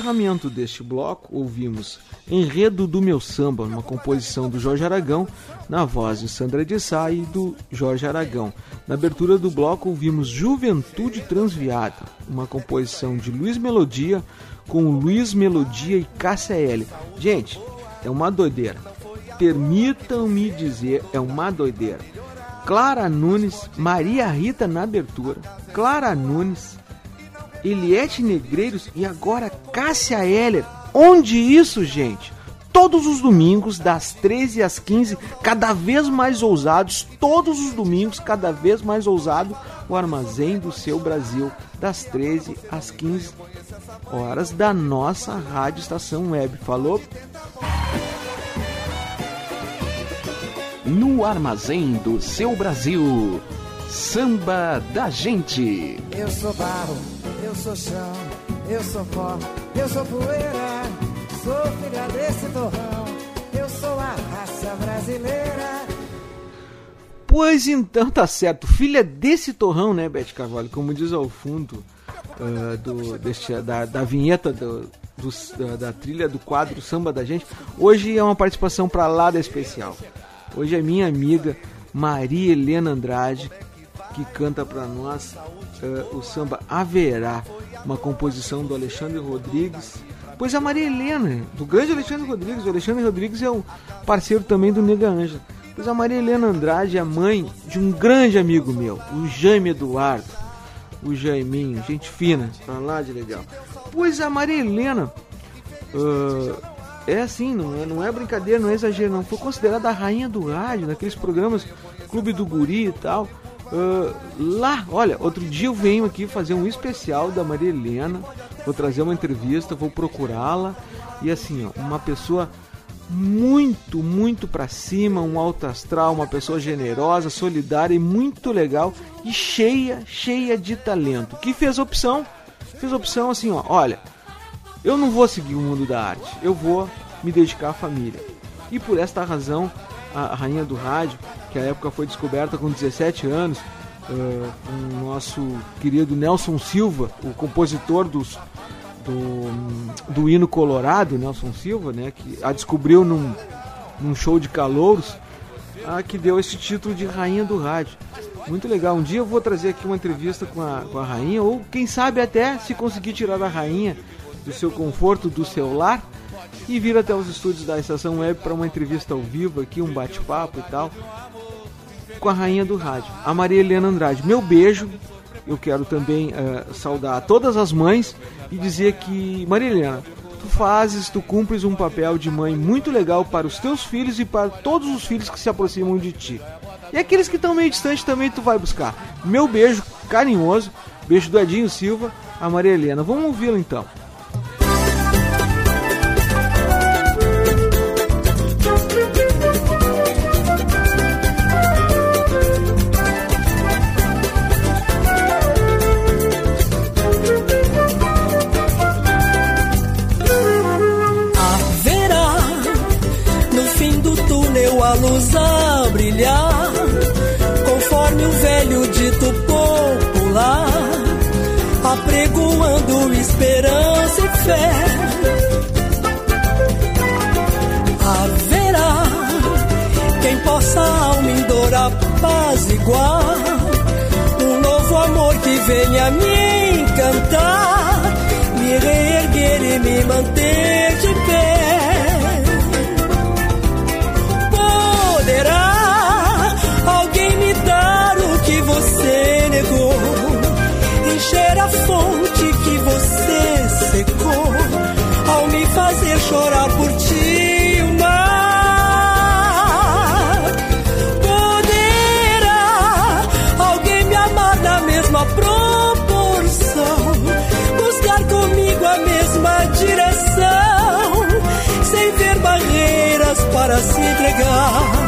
encerramento deste bloco, ouvimos Enredo do Meu Samba, uma composição do Jorge Aragão, na voz de Sandra de Sá e do Jorge Aragão. Na abertura do bloco, ouvimos Juventude Transviada, uma composição de Luiz Melodia, com Luiz Melodia e KCL. Gente, é uma doideira. Permitam-me dizer, é uma doideira. Clara Nunes, Maria Rita na abertura, Clara Nunes, Eliette Negreiros e agora Cássia Heller. Onde isso, gente? Todos os domingos, das 13 às 15, cada vez mais ousados, todos os domingos, cada vez mais ousado, o Armazém do Seu Brasil, das 13 às 15 horas da nossa Rádio Estação Web. Falou? No Armazém do Seu Brasil, samba da gente. Eu sou barro, eu sou chão, eu sou pó eu sou poeira, sou filha desse torrão, eu sou a raça brasileira. Pois então, tá certo. Filha desse torrão, né, Bete Carvalho? Como diz ao fundo uh, do, deste, da, da vinheta do, do, da, da, trilha do quadro Samba da Gente. Hoje é uma participação para lá da especial. Hoje é minha amiga Maria Helena Andrade que canta para nós uh, o samba Haverá, uma composição do Alexandre Rodrigues. Pois a Maria Helena, do grande Alexandre Rodrigues, o Alexandre Rodrigues é o parceiro também do Nega Anja. Pois a Maria Helena Andrade é mãe de um grande amigo meu, o Jaime Eduardo. O Jaiminho, gente fina, pra lá de legal. Pois a Maria Helena uh, é assim, não é, não é brincadeira, não é exagero, não. Foi considerada a rainha do rádio naqueles programas Clube do Guri e tal. Uh, lá, olha, outro dia eu venho aqui fazer um especial da Maria Helena. Vou trazer uma entrevista, vou procurá-la. E assim, ó, uma pessoa muito, muito para cima, um alto astral, uma pessoa generosa, solidária e muito legal e cheia, cheia de talento. Que fez opção, fez opção assim, ó, olha, eu não vou seguir o mundo da arte, eu vou me dedicar à família. E por esta razão, a rainha do rádio, que a época foi descoberta com 17 anos, uh, o nosso querido Nelson Silva, o compositor dos, do, do hino colorado, Nelson Silva, né, que a descobriu num, num show de calouros, que deu esse título de rainha do rádio. Muito legal. Um dia eu vou trazer aqui uma entrevista com a, com a rainha, ou quem sabe até se conseguir tirar a rainha do seu conforto do seu lar e vir até os estúdios da Estação Web para uma entrevista ao vivo aqui, um bate-papo e tal, com a rainha do rádio, a Maria Helena Andrade. Meu beijo. Eu quero também uh, saudar todas as mães e dizer que, Maria Helena, tu fazes, tu cumpres um papel de mãe muito legal para os teus filhos e para todos os filhos que se aproximam de ti. E aqueles que estão meio distantes também tu vai buscar. Meu beijo carinhoso, beijo do Edinho Silva, a Maria Helena. Vamos ouvi-la então. A conforme o velho dito popular, apregoando esperança e fé. Haverá quem possa alma em dor apaziguar, um novo amor que venha me encantar, me reerguer e me manter se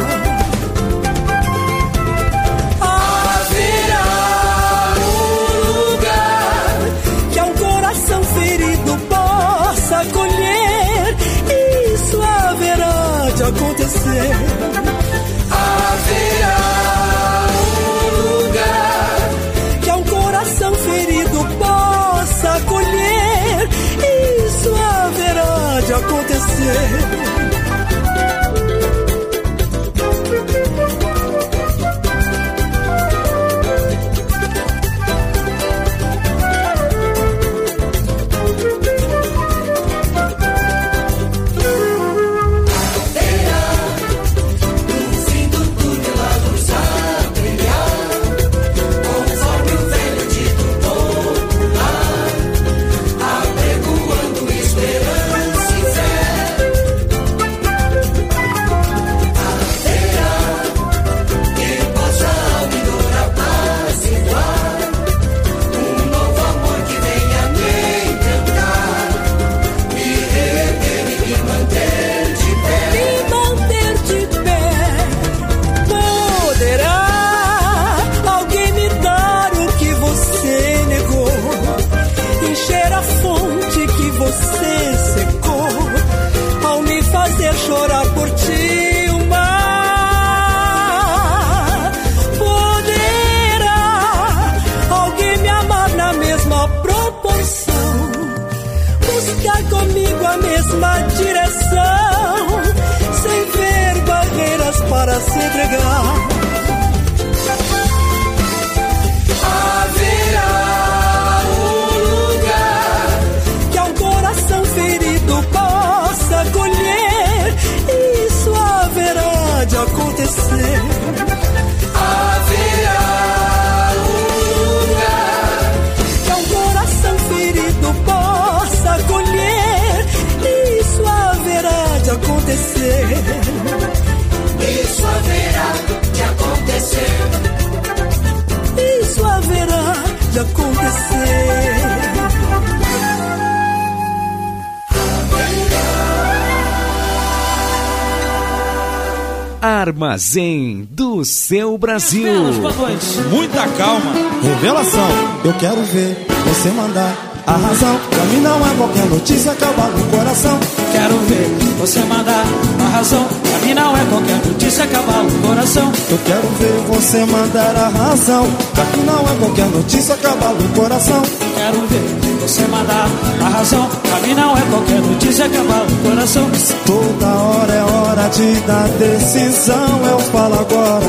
Eu quero ver você mandar a razão. Pra mim não é qualquer notícia que abala o coração. Quero ver você mandar a razão. Pra mim não é qualquer notícia que abala o coração. Eu quero ver você mandar a razão. Pra mim não é qualquer notícia que abala o coração. Quero ver você mandar a razão. Pra mim não é qualquer notícia que abala o coração. Toda hora é hora de dar decisão. Eu falo agora.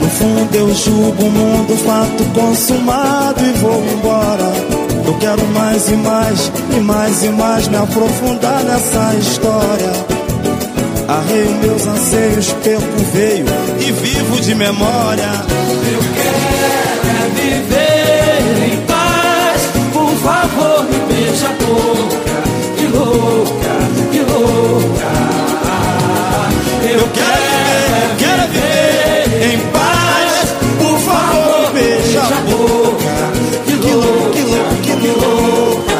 No fundo eu julgo o mundo, fato consumado e vou embora. Eu quero mais e mais, e mais e mais me aprofundar nessa história. Arreio meus anseios, perco veio e vivo de memória. Eu favor, me beija a boca. Que louca, que louca. Eu quero, quero viver em paz. Por favor, beija a boca. Que louca, que louca, que louca.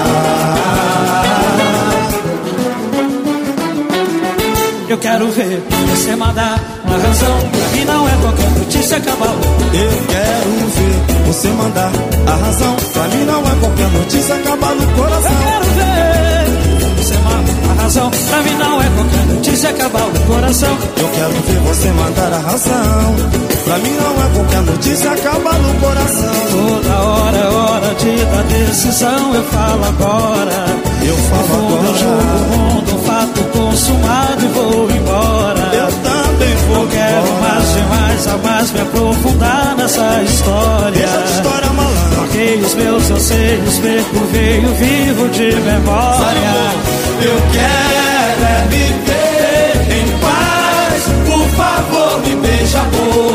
Eu quero ver você mandar uma razão. Pra mim não é qualquer notícia que abala. Eu quero ver você mandar a razão. Pra mim não é qualquer notícia que abala o coração. Eu quero ver você mandar a razão. Pra mim não é qualquer notícia que abala o coração. Eu quero ver você mandar a razão. Pra mim não é qualquer notícia que abala o coração. Toda hora é hora de dar decisão. Eu falo agora. Eu falo No Eu jogo o mundo, fato consumado e vou embora. Quero mais demais, a mais me aprofundar nessa história. Essa história malandra. Marquei os meus anseios, percorreio vivo de memória. Eu quero é viver em paz. Por favor, me beija a boca.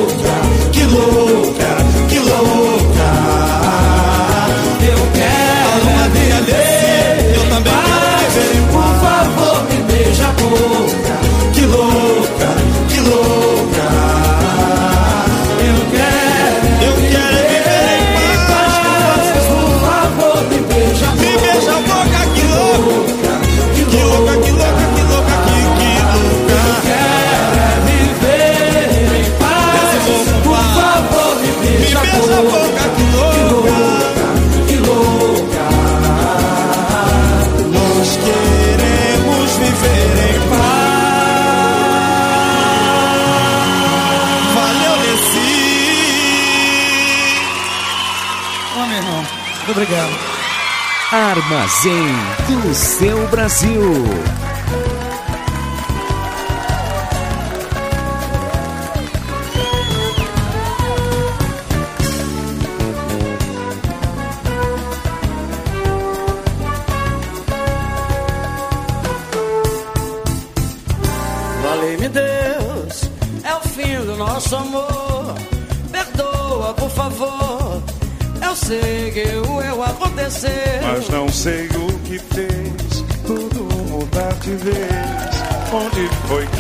Armazém do seu Brasil.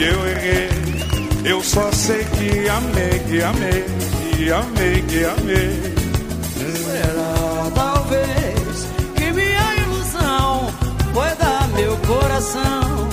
Eu errei? Eu só sei que amei, que amei, que amei, que amei. Será talvez que minha ilusão foi dar meu coração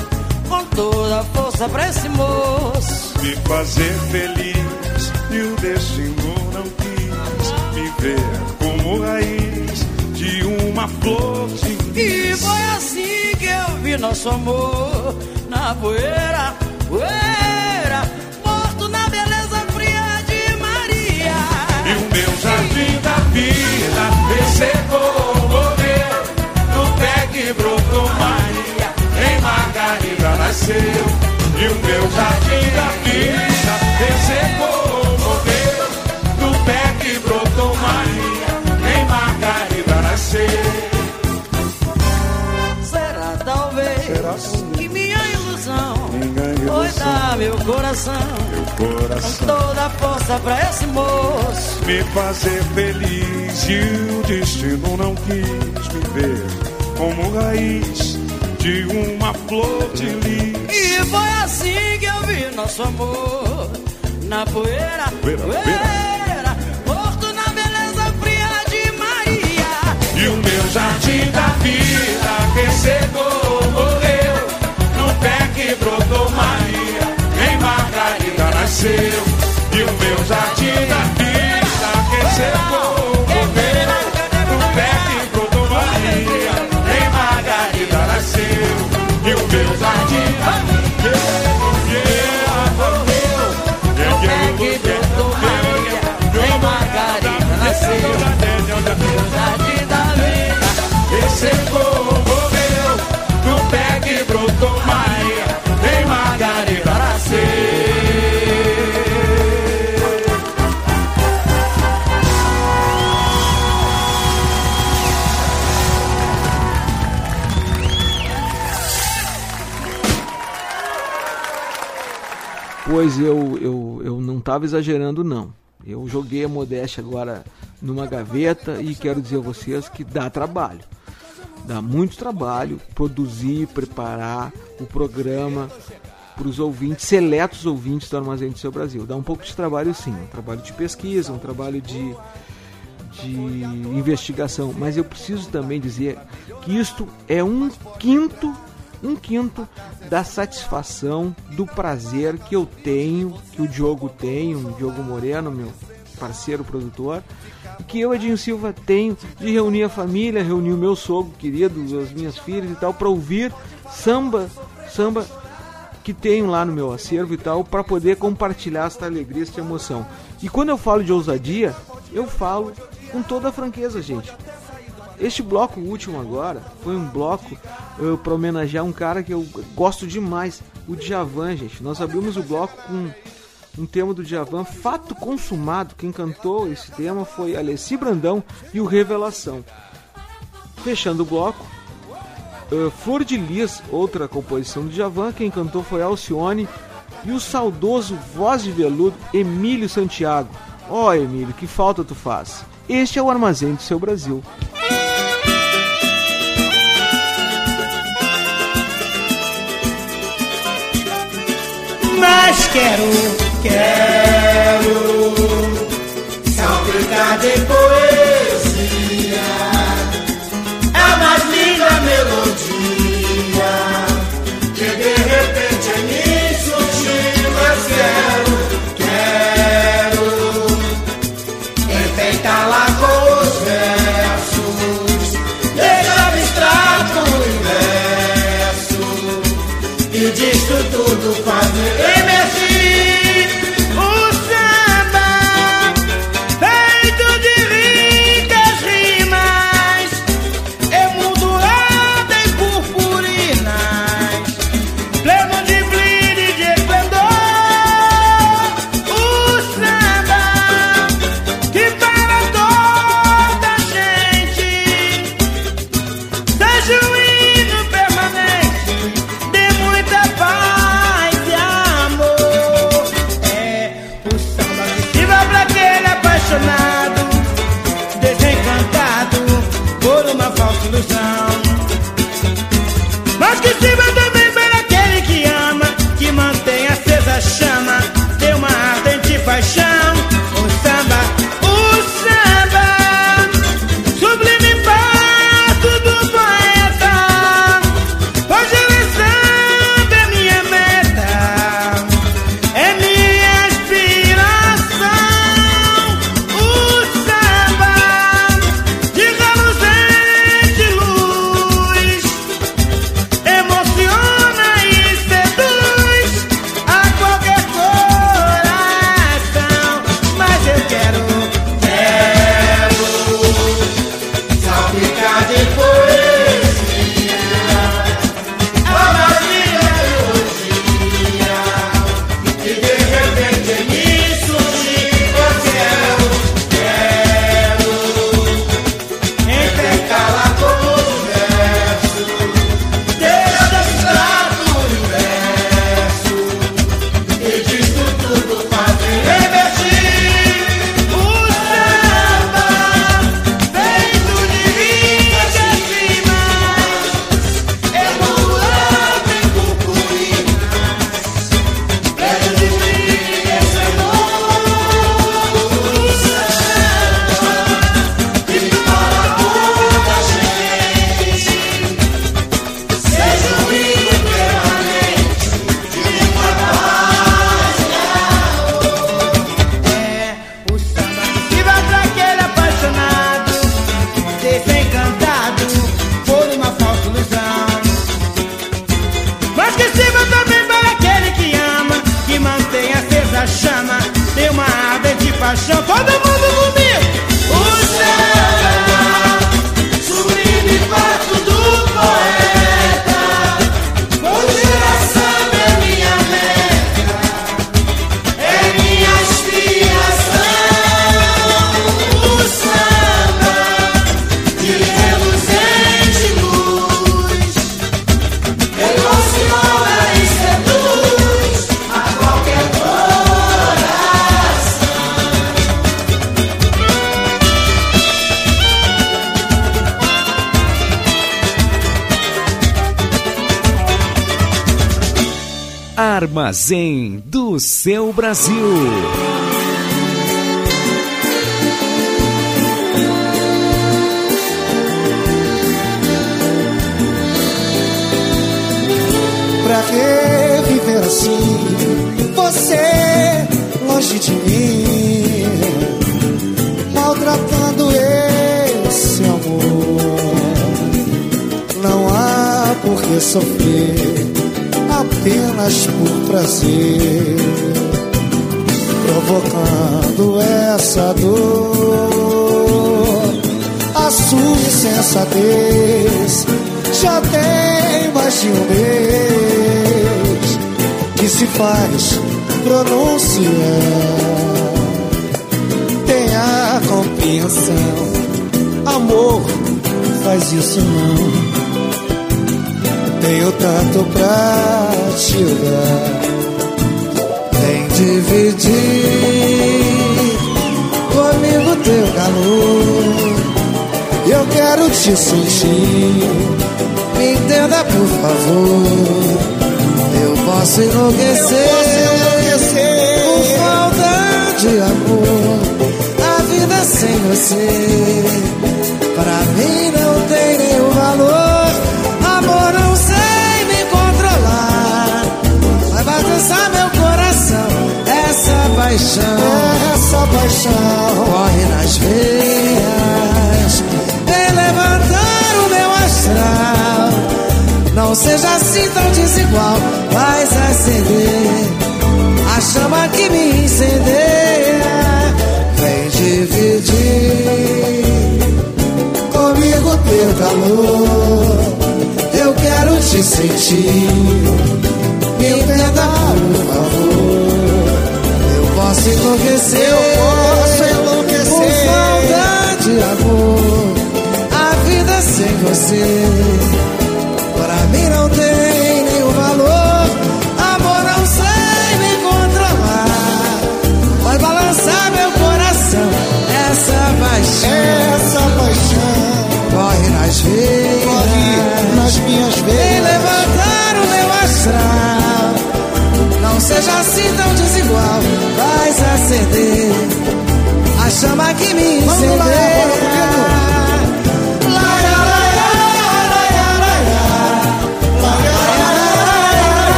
com toda a força pra esse moço. Me fazer feliz e o destino não quis me ver como raiz de uma flor de E foi assim que eu vi nosso amor na poeira, poeira, morto na beleza fria de Maria. E o meu jardim da vida ressecou, morreu No pé que brotou Maria Em Margarida nasceu E o meu jardim da vida ressecou, foi ilusão. dar meu coração Meu com coração toda a força pra esse moço. me fazer feliz e o destino não quis me ver como raiz de uma flor de lis. E foi assim que eu vi nosso amor na poeira, Poeira, poeira, morto na beleza fria de jardim da vida, secou morreu. No pé que brotou Maria, Margarida nasceu. E o meu jardim da vida, Margarida nasceu. E o meu jardim da vida, Margarida nasceu. Jardim da vida, secou, Pois eu, eu, eu não estava exagerando, não. Eu joguei a modéstia agora numa gaveta e quero dizer a vocês que dá trabalho. Dá muito trabalho produzir, preparar o programa para os ouvintes, seletos ouvintes do Armazém do Seu Brasil. Dá um pouco de trabalho sim, um trabalho de pesquisa, um trabalho de, de investigação. Mas eu preciso também dizer que isto é um quinto um quinto da satisfação, do prazer que eu tenho, que o Diogo tem, o Diogo Moreno, meu parceiro produtor, que eu, Edinho Silva, tenho de reunir a família, reunir o meu sogro querido, as minhas filhas e tal, para ouvir samba, samba que tenho lá no meu acervo e tal, para poder compartilhar esta alegria, esta emoção. E quando eu falo de ousadia, eu falo com toda a franqueza, gente. Este bloco último agora foi um bloco para homenagear um cara que eu gosto demais, o Djavan, gente. Nós abrimos o bloco com um tema do Djavan, Fato Consumado. Quem cantou esse tema foi Alessi Brandão e o Revelação. Fechando o bloco, uh, Flor de Lis, outra composição do Djavan. Quem cantou foi Alcione e o saudoso voz de veludo Emílio Santiago. Ó oh, Emílio, que falta tu faz. Este é o Armazém do Seu Brasil. Mas quero, quero. Salpicar de Armazém do seu Brasil. Pra que viver assim? Você longe de mim, maltratando esse amor. Não há por que sofrer, apenas por prazer, provocando essa dor. A sua insensatez já tem mais de um mês que se faz pronunciar. Tenha compreensão, amor, faz isso não. Tenho tanto pra te dar, vem dividir comigo teu calor. Eu quero te sentir. Me entenda, por favor. Eu posso enlouquecer, por falta de amor. A vida sem você, pra mim não tem nenhum valor. Vai bagunçar meu coração. Essa paixão, essa paixão corre nas veias. Vem levantar o meu astral. Não seja assim tão desigual. Faz acender a chama que me incendeia. Vem dividir comigo teu calor. Eu quero te sentir. Favor. Eu posso enlouquecer, eu posso enlouquecer por falta de amor. A vida sem você, pra mim não tem Seja assim tão desigual. Faz acender a chama que me incendeia.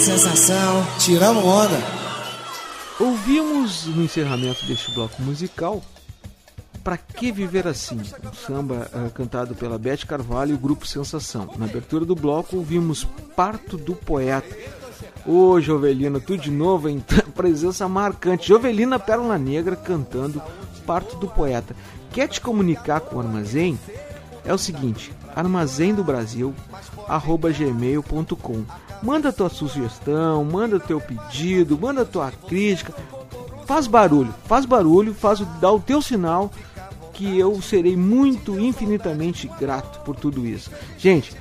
Sensação. Tiramos onda. Ouvimos no encerramento deste bloco musical Pra Que Viver Assim, um samba eh, cantado pela Beth Carvalho e o grupo Sensação. Na abertura do bloco ouvimos Parto do Poeta. Ô Jovelina, tu de novo em presença marcante. Jovelina Pérola Negra cantando Parto do Poeta. Quer te comunicar com o Armazém? É o seguinte, armazém do Brasil, gmail.com. Manda tua sugestão, manda teu pedido, manda tua crítica. Faz barulho, faz barulho, faz dá o teu sinal que eu serei muito infinitamente grato por tudo isso. Gente,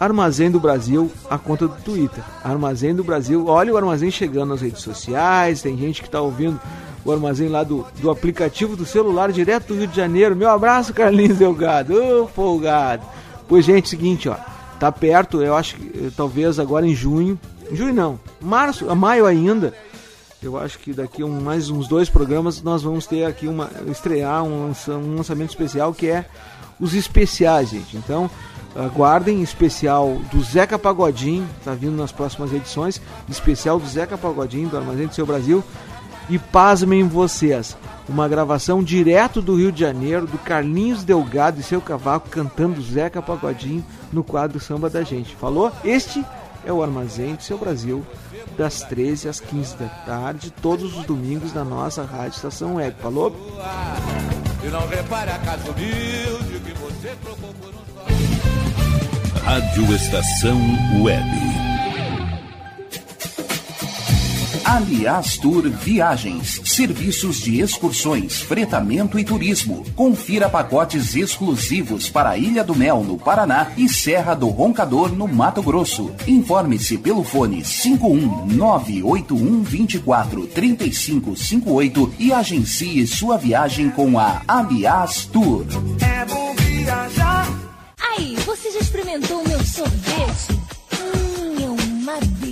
Armazém do Brasil, a conta do Twitter. Armazém do Brasil, olha o Armazém chegando nas redes sociais, tem gente que está ouvindo o Armazém lá do, do aplicativo do celular, direto do Rio de Janeiro. Meu abraço, Carlinhos Delgado, ô folgado. Pois, gente, seguinte, ó, tá perto, eu acho que eh, talvez agora em junho, em junho não, março, maio ainda, Eu acho que daqui um, mais uns dois programas nós vamos ter aqui uma estrear um, um lançamento especial que é os especiais, gente. Então aguardem especial do Zeca Pagodinho, tá vindo nas próximas edições, especial do Zeca Pagodinho do Armazém do Seu Brasil. E pasmem vocês, uma gravação direto do Rio de Janeiro, do Carlinhos Delgado e seu cavaco cantando Zeca Pagodinho no quadro Samba da Gente. Falou? Este é o Armazém do Seu Brasil, das 13 às 15 da tarde, todos os domingos na nossa Rádio Estação Web. Falou? E não repare a casa humilde que você trocou por um Rádio Estação Web. Aliás Tour Viagens, serviços de excursões, fretamento e turismo. Confira pacotes exclusivos para a Ilha do Mel, no Paraná e Serra do Roncador, no Mato Grosso. Informe-se pelo fone 51981243558 e agencie sua viagem com a Aliás Tour. É bom viajar. Aí, você já experimentou o meu sorvete? Hum, é uma delícia.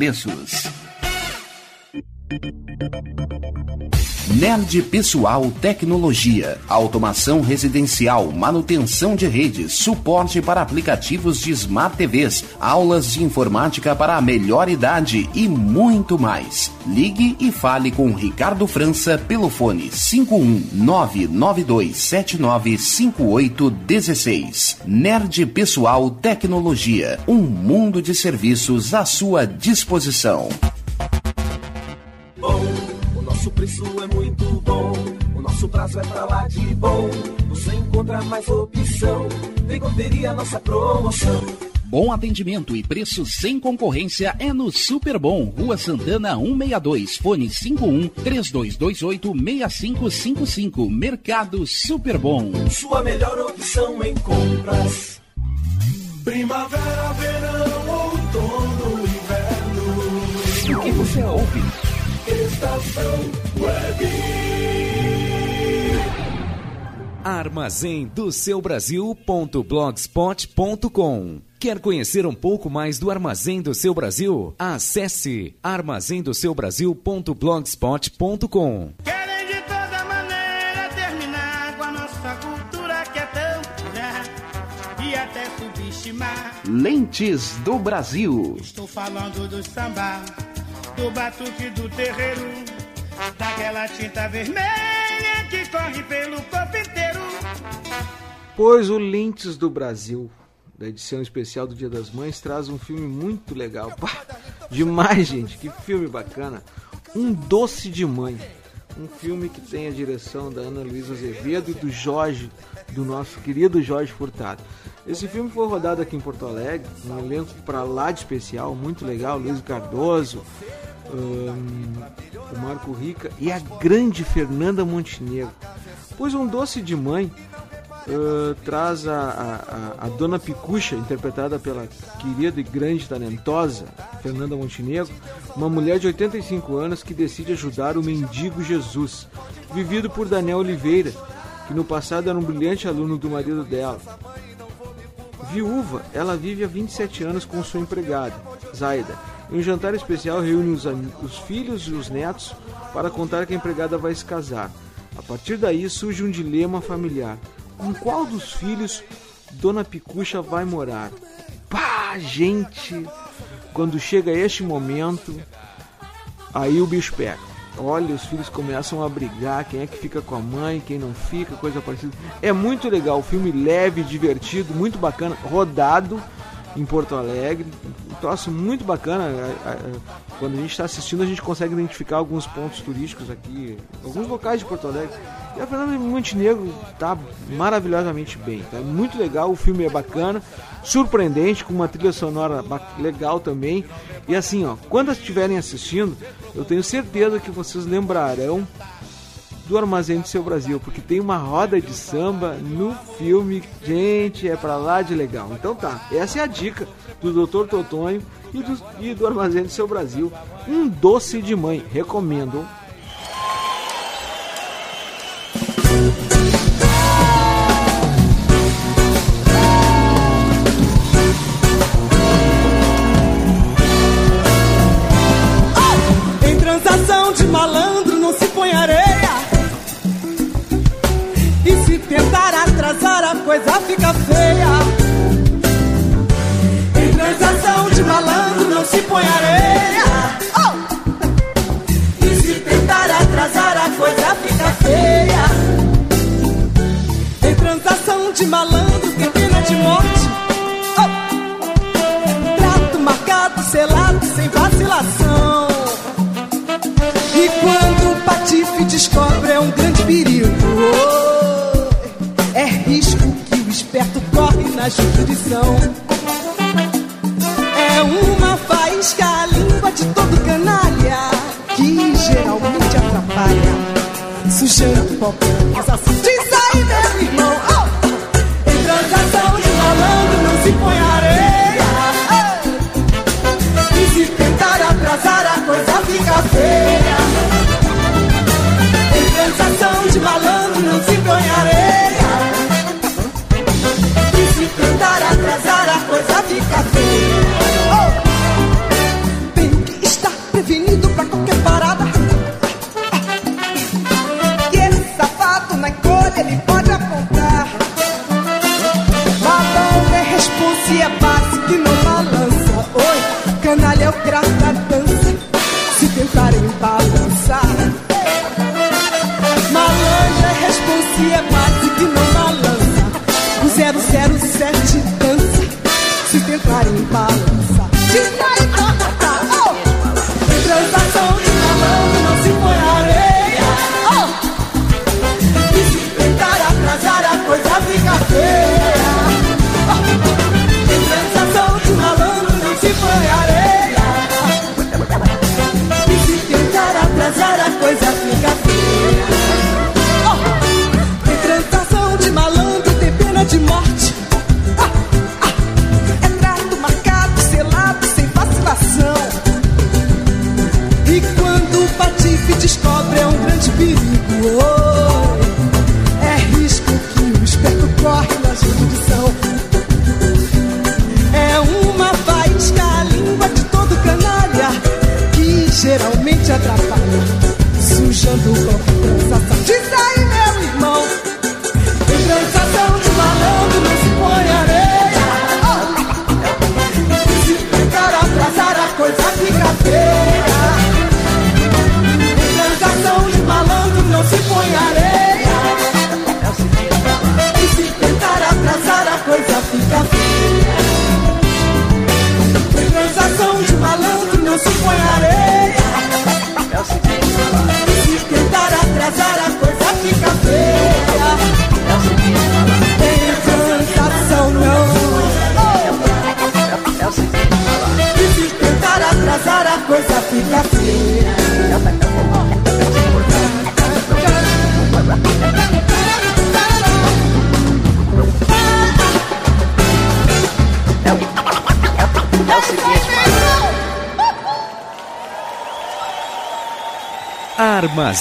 preços. Nerd Pessoal Tecnologia, automação residencial, manutenção de redes, suporte para aplicativos de Smart TVs, aulas de informática para a melhor idade e muito mais. Ligue e fale com Ricardo França pelo fone 51992795816. Nerd Pessoal Tecnologia, um mundo de serviços à sua disposição. Preço é muito bom. O nosso prazo é pra lá de bom. Você encontra mais opção. Vem conferir a nossa promoção. Bom atendimento e preço sem concorrência é no Super Bom, Rua Santana 162, fone 51 3228 6555. Mercado Super Bom. Sua melhor opção em compras. Primavera, verão, outono, inverno. O que você ouve? Estação Web. Armazém do seu Brasil.blogspot.com Quer conhecer um pouco mais do Armazém do Seu Brasil? Acesse armazendoseubrasil.blogspot.com Querem de toda maneira terminar com a nossa cultura que é tão popular e até subestimar. Lentes do Brasil. Estou falando do samba, do batuque do terreiro, daquela tinta vermelha que corre pelo corpo inteiro. Pois o Lentes do Brasil da edição especial do Dia das Mães, traz um filme muito legal. Pá, demais, gente, que filme bacana. Um Doce de Mãe. Um filme que tem a direção da Ana Luísa Azevedo e do Jorge, do nosso querido Jorge Furtado. Esse filme foi rodado aqui em Porto Alegre, um elenco para lá de especial, muito legal, Luiz Cardoso, o Marco Rica e a grande Fernanda Montenegro. Pois um doce de mãe uh, traz a, a, a, Dona Picucha, interpretada pela querida e grande talentosa Fernanda Montenegro, uma mulher de 85 anos que decide ajudar o mendigo Jesus, vivido por Daniel Oliveira, que no passado era um brilhante aluno do marido dela. Viúva, ela vive há 27 anos com sua empregada, Zaida. Um jantar especial reúne os, os filhos e os netos para contar que a empregada vai se casar. A partir daí surge um dilema familiar. Com qual dos filhos Dona Picucha vai morar? Pá, gente! Quando chega este momento, aí o bicho pega. Olha, os filhos começam a brigar, quem é que fica com a mãe, quem não fica, coisa parecida. É muito legal, filme leve, divertido, muito bacana, rodado em Porto Alegre. Um troço muito bacana. Quando a gente está assistindo, a gente consegue identificar alguns pontos turísticos aqui, alguns locais de Porto Alegre. E a Fernanda Montenegro tá maravilhosamente bem. Tá muito legal, o filme é bacana, surpreendente, com uma trilha sonora legal também. E assim, ó, quando estiverem assistindo, eu tenho certeza que vocês lembrarão do Armazém do Seu Brasil, porque tem uma roda de samba no filme. Gente, é pra lá de legal. Então tá, essa é a dica do Dr. Totonho e do, e do Armazém do Seu Brasil. Um doce de mãe, recomendo. Em transação de malandro atrasar a coisa fica feia. Em transação de malandro não se põe areia. Oh! E se tentar atrasar a coisa fica feia. Em transação de malandro tem pena de morte. Oh! Trato marcado, selado, sem vacilação. E quando o patife descobre jurisdição. É uma faísca à língua de todo canalha que geralmente atrapalha, sujando qualquer acusação. Diz aí, meu irmão, oh! em transação de malandro não se põe areia. Oh! E se tentar atrasar a coisa fica feia. Em transação de malandro não se põe areia. Fica feia.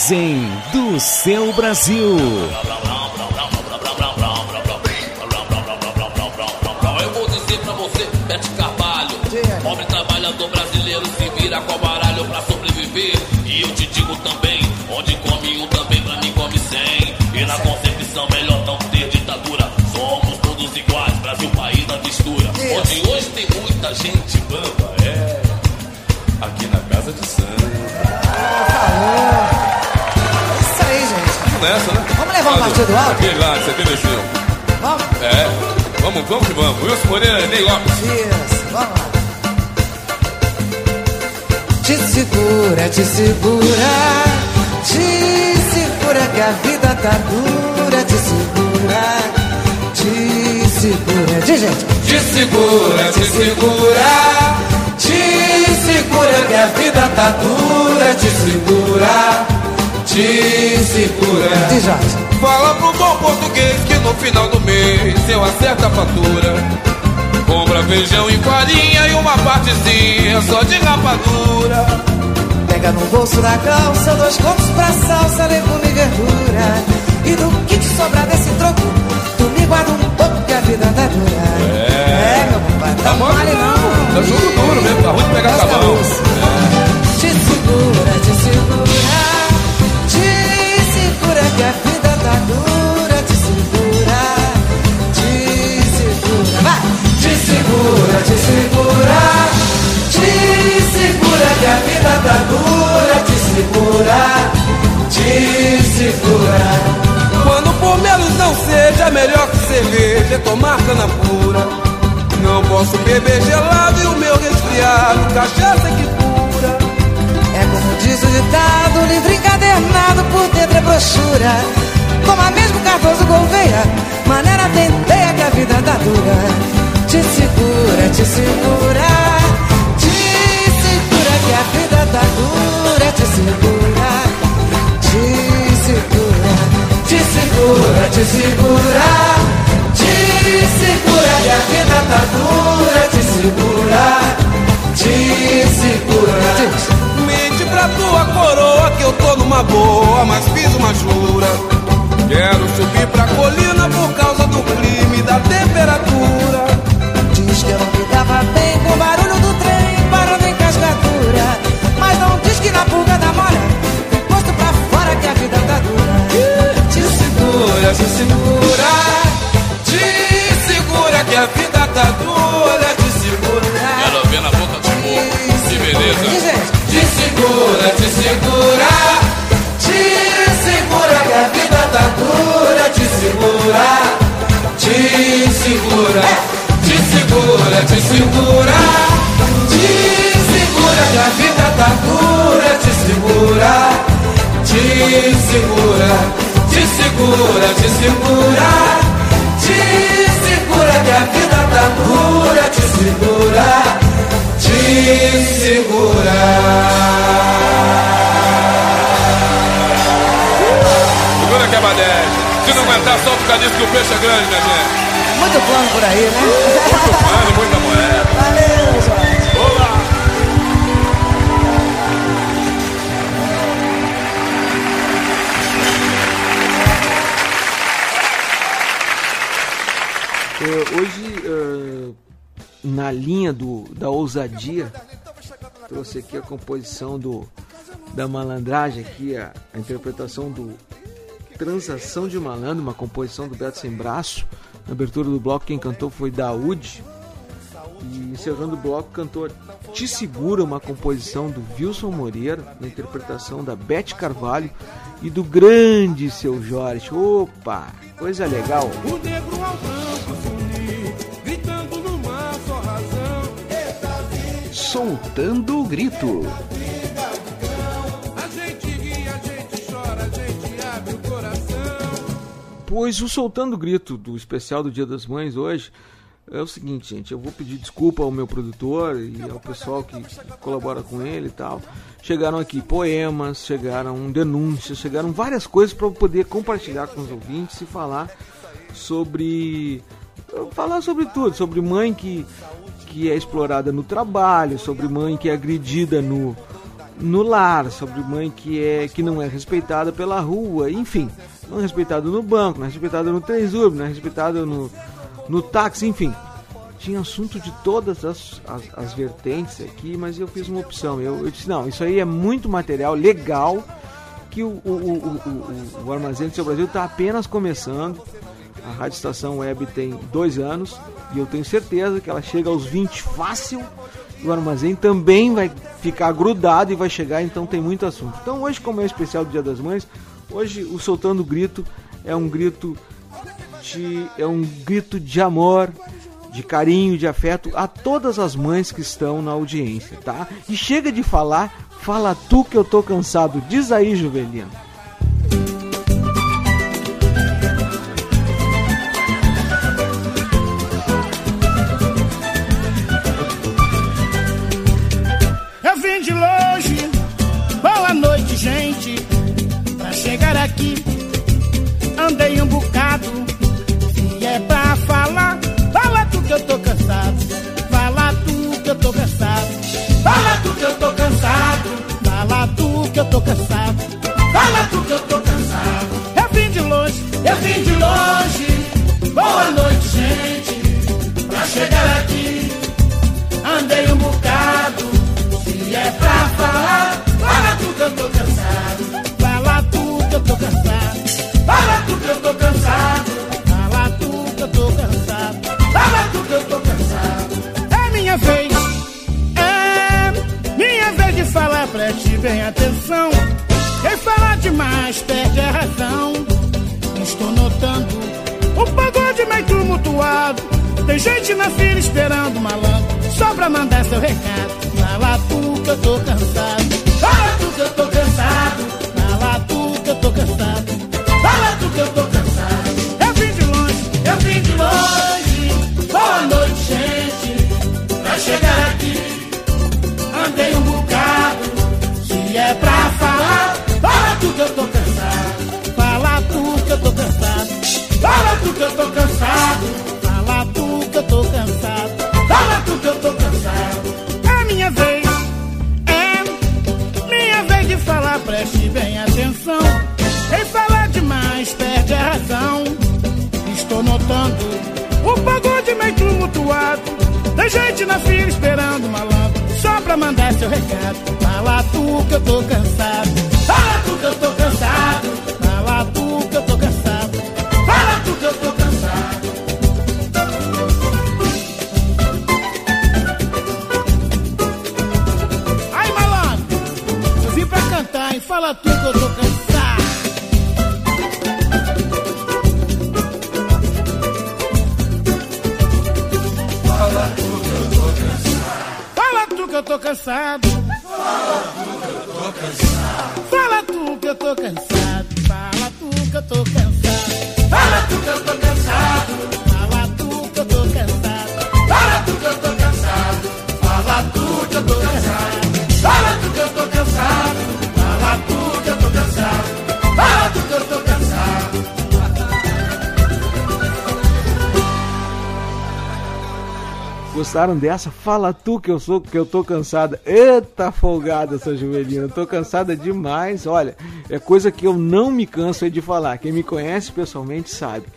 Armazém do seu Brasil. Vamos um partido alto? Aquele lá, de 75. Vamos? É. Vamos, vamos que vamos. Wilson Moreira, Ney Lopes. Isso, vamos lá. Te segura, te segura, te segura que a vida tá dura, te segura, te segura, de gente. Te segura, te segura, te segura que a vida tá dura, te segura, segura. De Jorge. Fala pro bom português que no final do mês eu acerto a fatura. Compra feijão e farinha e uma partezinha só de rapadura. Pega no bolso da calça, dois contos pra salsa, legume e verdura. E do que te sobrar desse troco, tu me guarda um pouco que a vida tá dura. É, meu compadre, tá vale não. Tá jogo duro mesmo, tá ruim de pegar sabão. Que a vida tá dura, te segura, te segura, vai! Te segura, te segura, te segura que a vida tá dura, te segura, te segura. Quando por menos não seja melhor que cerveja, é tomar cana pura. Não posso beber gelado e o meu resfriado, cachaça que cura. É como diz o ditado, livro encadernado por dentro é brochura. Como a mesmo Cardoso Gouveia, maneira tenteia que a vida tá dura. Te segura, te segura, te segura que a vida tá dura. Te segura, te segura, Te segura, te segura, te segura que a vida tá dura, te segura, te segura. Mente pra tua coroa que eu tô numa boa, mas fiz uma jura. Quero subir pra colina por causa do clima e da temperatura. Diz que eu não me dava bem com o barulho do trem parando em cascadura. Mas não diz que na pulga da mora, posto pra fora que a vida tá dura. Te segura, te segura, te segura que a vida tá dura, te segura. Quero ver na boca do morro, que beleza. Segura, te segura, te segura que a vida tá dura, te segura, te segura, te segura, te segura, te segura que a vida tá dura, te segura, te segura, te segura, te segura, te segura que a vida tá dura, te segura, te segura. Segura que é badege. Se não aguentar, só por causa disso que o peixe é grande, minha gente. Muito plano por aí, né? Muito plano, muita moeda. Valeu, Jorge. Olá! É, hoje, na linha do, da ousadia, trouxe aqui a composição do, da malandragem, aqui a, a interpretação do Transação de Malandro, uma composição do Beto Sem Braço. Na abertura do bloco, quem cantou foi Daúde. E encerrando o bloco, cantou Te Segura, uma composição do Wilson Moreira, na interpretação da Beth Carvalho e do grande seu Jorge. Opa, coisa legal. O negro ao branco Soltando o grito. A gente ri, a gente chora, a gente abre o coração. Pois o Soltando o Grito do especial do Dia das Mães hoje é o seguinte, gente. Eu vou pedir desculpa ao meu produtor e ao pessoal que colabora com ele e tal. Chegaram aqui poemas, chegaram denúncias, chegaram várias coisas para eu poder compartilhar com os ouvintes e falar sobre. Falar sobre tudo, sobre mãe que, que é explorada no trabalho, sobre mãe que é agredida no, no lar, sobre mãe que é que não é respeitada pela rua, enfim, não é respeitada no banco, não é respeitada no transurb, não é respeitada no, no táxi, enfim. Tinha assunto de todas as, as, as vertentes aqui, mas eu fiz uma opção. Eu, eu, disse, não, isso aí é muito material legal que o, o, o, o, o Armazém do Seu Brasil está apenas começando. A Rádio Estação Web tem dois anos e eu tenho certeza que ela chega aos 20 fácil o armazém também vai ficar grudado e vai chegar, então tem muito assunto. Então hoje, como é especial do Dia das Mães, hoje o Soltando Grito é um grito de, é um grito de amor, de carinho, de afeto a todas as mães que estão na audiência, tá? E chega de falar, fala tu que eu tô cansado. Diz aí, Juvelino. Que eu tô cansado. Bem atenção. Quem fala demais perde a razão. Estou notando o pagode meio tumultuado. Tem gente na fila esperando malandro. Só pra mandar seu recado. Fala tu que eu tô cansado. Fala tu que eu tô cansado que eu tô cansado. Fala tu que eu tô cansado. Eu vim de longe, eu vim de longe. Boa noite, gente. Pra chegar aqui, andei um tu que eu tô cansado. Fala tu que eu tô cansado. Fala tu que eu tô cansado. É minha vez. É minha vez de falar, preste bem atenção. Quem fala demais perde a razão. Estou notando o pagode meio tumultuado. Tem gente na fila esperando malandro. Só pra mandar seu recado. Fala tu que eu tô cansado. Fala tu que eu tô cansado. Eu tô cansado. Fala tu que eu tô cansado. Gostaram dessa? Fala tu que eu sou que eu tô cansada. Eita folgada essa juvelina, tô cansada demais. Olha, é coisa que eu não me canso de falar. Quem me conhece pessoalmente sabe.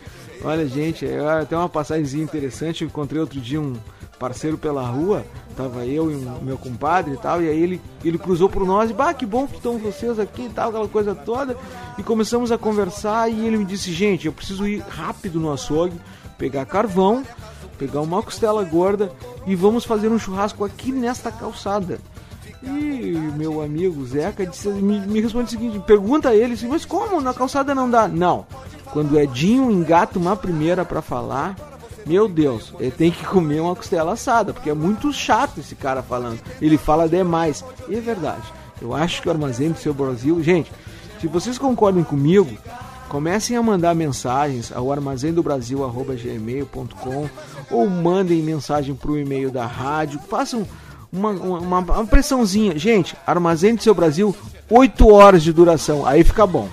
Olha, gente, é até uma passagem interessante. Eu encontrei outro dia um parceiro pela rua, tava eu e um meu compadre e tal, e aí ele, ele cruzou por nós e, bah, que bom que estão vocês aqui e tal, aquela coisa toda. E começamos a conversar e ele me disse, gente, eu preciso ir rápido no açougue, pegar carvão pegar uma costela gorda e vamos fazer um churrasco aqui nesta calçada. E meu amigo Zeca disse, me, me responde o seguinte: pergunta a ele assim, mas como? Na calçada não dá? Não. Quando o Edinho engata uma primeira para falar, meu Deus, ele tem que comer uma costela assada, porque é muito chato esse cara falando. Ele fala demais. E é verdade. Eu acho que o armazém do seu Brasil. Gente, se vocês concordem comigo, Comecem a mandar mensagens ao armazendobrasil.gmail.com ou mandem mensagem para o e-mail da rádio. Façam uma, uma, uma, pressãozinha. Gente, Armazém do Seu Brasil, 8 horas de duração. Aí fica bom.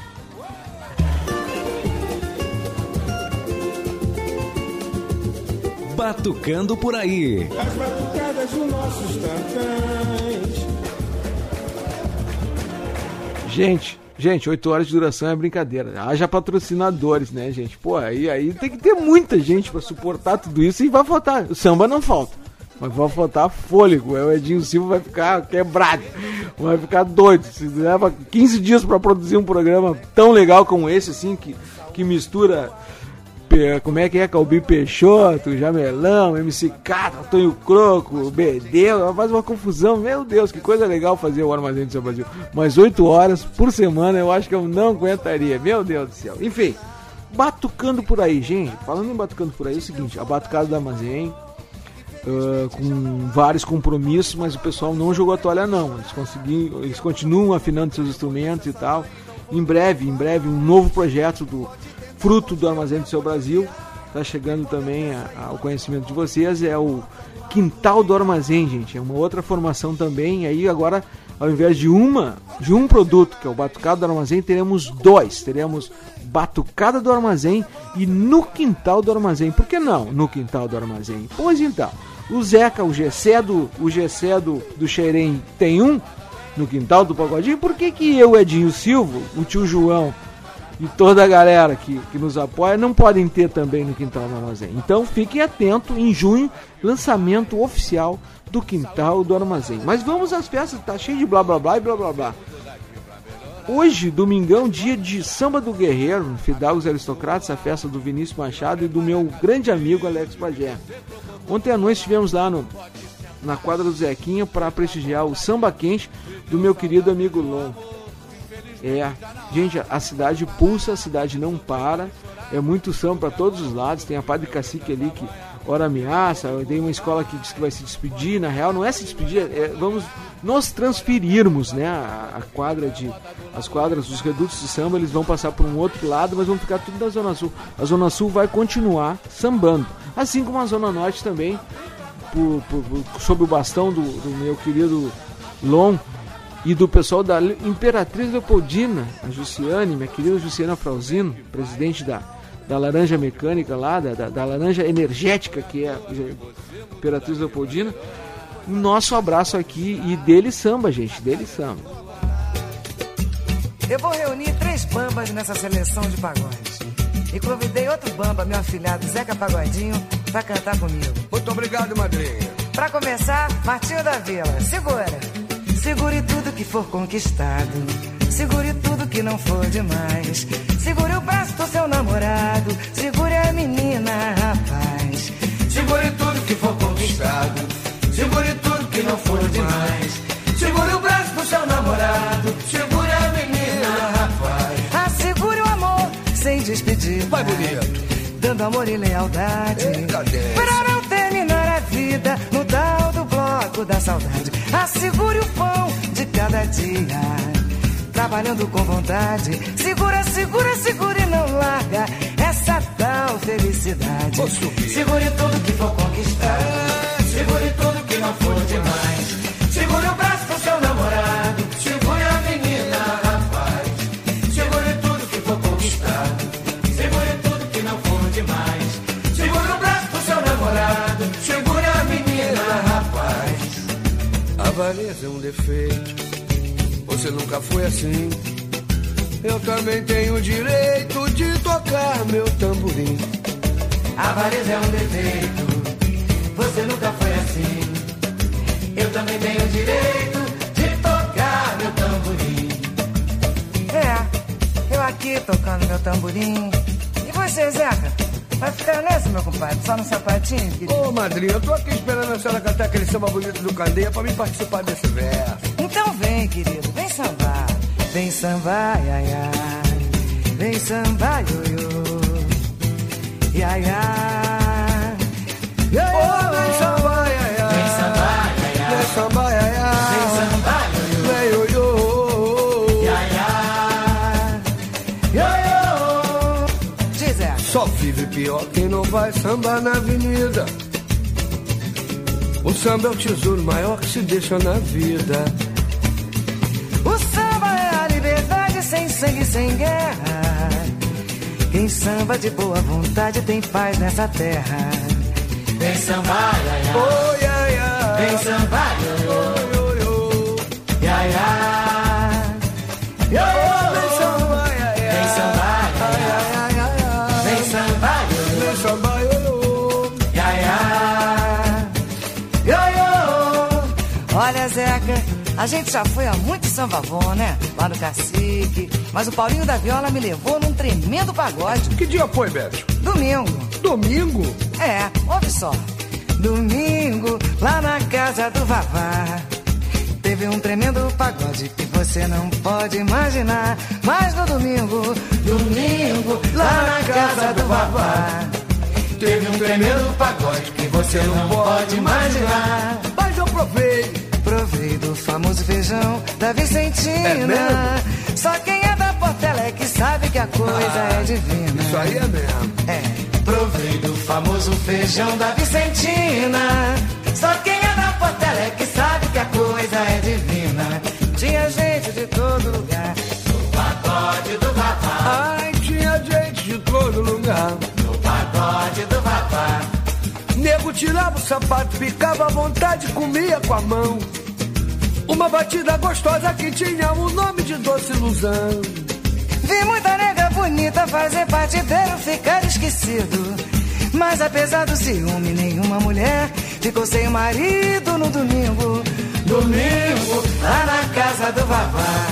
Batucando por aí. As batucadas dos nossos tantãs. Gente, gente, 8 horas de duração é brincadeira. Haja patrocinadores, né, gente? Pô, aí, aí tem que ter muita gente pra suportar tudo isso e vai faltar. O samba não falta. Mas vai faltar fôlego. O Edinho Silva vai ficar quebrado. Vai ficar doido. Se leva 15 dias pra produzir um programa tão legal como esse, assim, que, que mistura como é que é? Calbi Peixoto, Jamelão, MC Cata, Tonho Croco, Bedeu, faz uma confusão. Meu Deus, que coisa legal fazer o Armazém do Seu Brasil. Mas 8 horas por semana eu acho que eu não aguentaria. Meu Deus do céu. Enfim, batucando por aí, gente. Falando em batucando por aí, é o seguinte: a Batucada do Armazém. ah, com vários compromissos, mas o pessoal não jogou a toalha não. Eles conseguiram, eles continuam afinando seus instrumentos e tal. Em breve, em breve, um novo projeto do fruto do Armazém do Seu Brasil. Está chegando também a- ao conhecimento de vocês. É o Quintal do Armazém, gente. É uma outra formação também. Aí agora, ao invés de uma, de um produto, que é o Batucado do Armazém, teremos dois. Teremos Batucada do Armazém e no Quintal do Armazém. Por que não no Quintal do Armazém? Pois então, o Zeca, o Gessé do, o Gessé do, do Xerém tem um no Quintal do Pagodinho. Por que que eu, Edinho Silva, o tio João e toda a galera que, que nos apoia não podem ter também no Quintal do Armazém. Então fiquem atentos, em junho, lançamento oficial do Quintal do Armazém. Mas vamos às festas, tá cheio de blá blá blá e blá blá blá. Hoje, domingão, dia de Samba do Guerreiro, Fidalgos Aristocratas, a festa do Vinícius Machado e do meu grande amigo Alex Pagé. Ontem à noite estivemos lá no, na quadra do Zequinha para prestigiar o Samba Quente do meu querido amigo Lon. É, gente, a cidade pulsa, a cidade não para. É muito samba para todos os lados. Tem a Padre Cacique ali que ora ameaça. Tem uma escola que diz que vai se despedir. Na real, não é se despedir, é vamos nos transferirmos, né? A, a quadra de. As quadras, os redutos de samba, eles vão passar por um outro lado, mas vão ficar tudo na Zona Sul. A Zona Sul vai continuar sambando. Assim como a Zona Norte também, por, por- por- sob o bastão do, do meu querido Lon e do pessoal da Imperatriz Leopoldina, a Jussiane, minha querida Jussiana Frauzino, presidente da, da Laranja Mecânica lá, da, da, da Laranja Energética, que é a Imperatriz Leopoldina. Nosso abraço aqui e dele samba, gente, dele samba. Eu vou reunir três bambas nessa seleção de pagodes. E convidei outro bamba, meu afilhado Zeca Pagodinho, pra cantar comigo. Muito obrigado, madrinha. Pra começar, Martinho da Vila, segura. Segure tudo que for conquistado. Segure tudo que não for demais. Segure o braço do seu namorado. Segure a menina, rapaz. Segure tudo que for conquistado. Segure tudo que não for demais. Segure o braço do seu namorado. Segure a menina, rapaz. Assegure o amor sem despedir. Vai bonito. Dando amor e lealdade. cadência. Para não terminar a vida no tal bloco da saudade. Assegure o pão de cada dia. Trabalhando com vontade. Segura, segura, segura e não larga essa tal felicidade. Segure tudo que for conquistado. Segure tudo que não for demais. Segure o braço Avareza é um defeito. Você nunca foi assim. Eu também tenho o direito de tocar meu tamborim. Avareza é um defeito. Você nunca foi assim. Eu também tenho o direito de tocar meu tamborim. É, eu aqui tocando meu tamborim. E você, Zeca? Vai ficar nessa, meu compadre? Só no sapatinho, querido? Ô, madrinha, eu tô aqui esperando a senhora cantar aquele samba bonito do Candeia pra mim participar desse verso. Então vem, querido, vem sambar. Vem sambar, ai, ai. Vem sambar, ioiô. Iai, ai. Ô, vem sambar, ai, ai. Vem sambar, ai, ai. Vem sambar, vive pior quem não vai sambar na avenida. O samba é o tesouro maior que se deixa na vida. O samba é a liberdade sem sangue, sem guerra. Quem samba de boa vontade tem paz nessa terra. Vem sambar, ai, ai. Vem sambar, ioiô. Oi, oi, oi. Ai, A gente já foi a muito samba bom, né? Lá no Cacique. Mas o Paulinho da Viola me levou num tremendo pagode. Que dia foi, Beth? Domingo. Domingo? É, ouve só. Domingo, lá na casa do Vavá. Teve um tremendo pagode que você não pode imaginar. Mas no domingo, domingo, lá na casa do Vavá. Teve um tremendo pagode que você não pode imaginar. Mas eu provei. Do famoso feijão da Vicentina. É mesmo? Só quem é da Portela é que sabe que a coisa é divina. Isso aí é mesmo. É, provei do famoso feijão da Vicentina. Só quem é da Portela é que sabe que a coisa é divina. Tinha gente de todo lugar. No pagode do Vavá. Ai, tinha gente de todo lugar. No pagode do Vavá. Nego tirava o sapato, picava à vontade, comia com a mão. Uma batida gostosa que tinha o nome de doce ilusão. Vi muita nega bonita fazer partideiro ficar esquecido. Mas apesar do ciúme, nenhuma mulher ficou sem marido no domingo. Domingo, lá na casa do Vavá.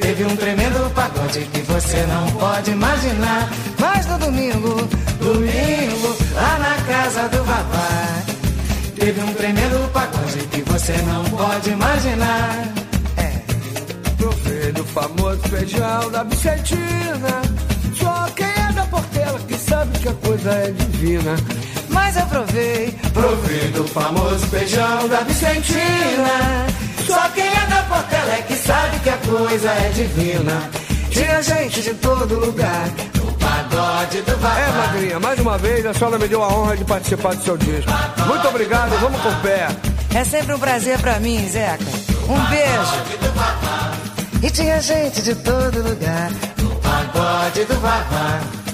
Teve um tremendo pagode que você não pode imaginar. Mas no domingo, domingo, lá na casa do Vavá. Teve um tremendo pagode que você não pode imaginar. Provei do famoso feijão da Vicentina. Só quem é da Portela que sabe que a coisa é divina. Mas eu provei, provei do famoso feijão da Vicentina. Só quem é da Portela é que sabe que a coisa é divina. Tinha gente de todo lugar. Pagode do Vavá. É, madrinha, mais uma vez a senhora me deu a honra de participar do seu disco. Muito obrigado, vamos com o pé. É sempre um prazer pra mim, Zeca. Um beijo. E tinha gente de todo lugar. No pagode do Vavá.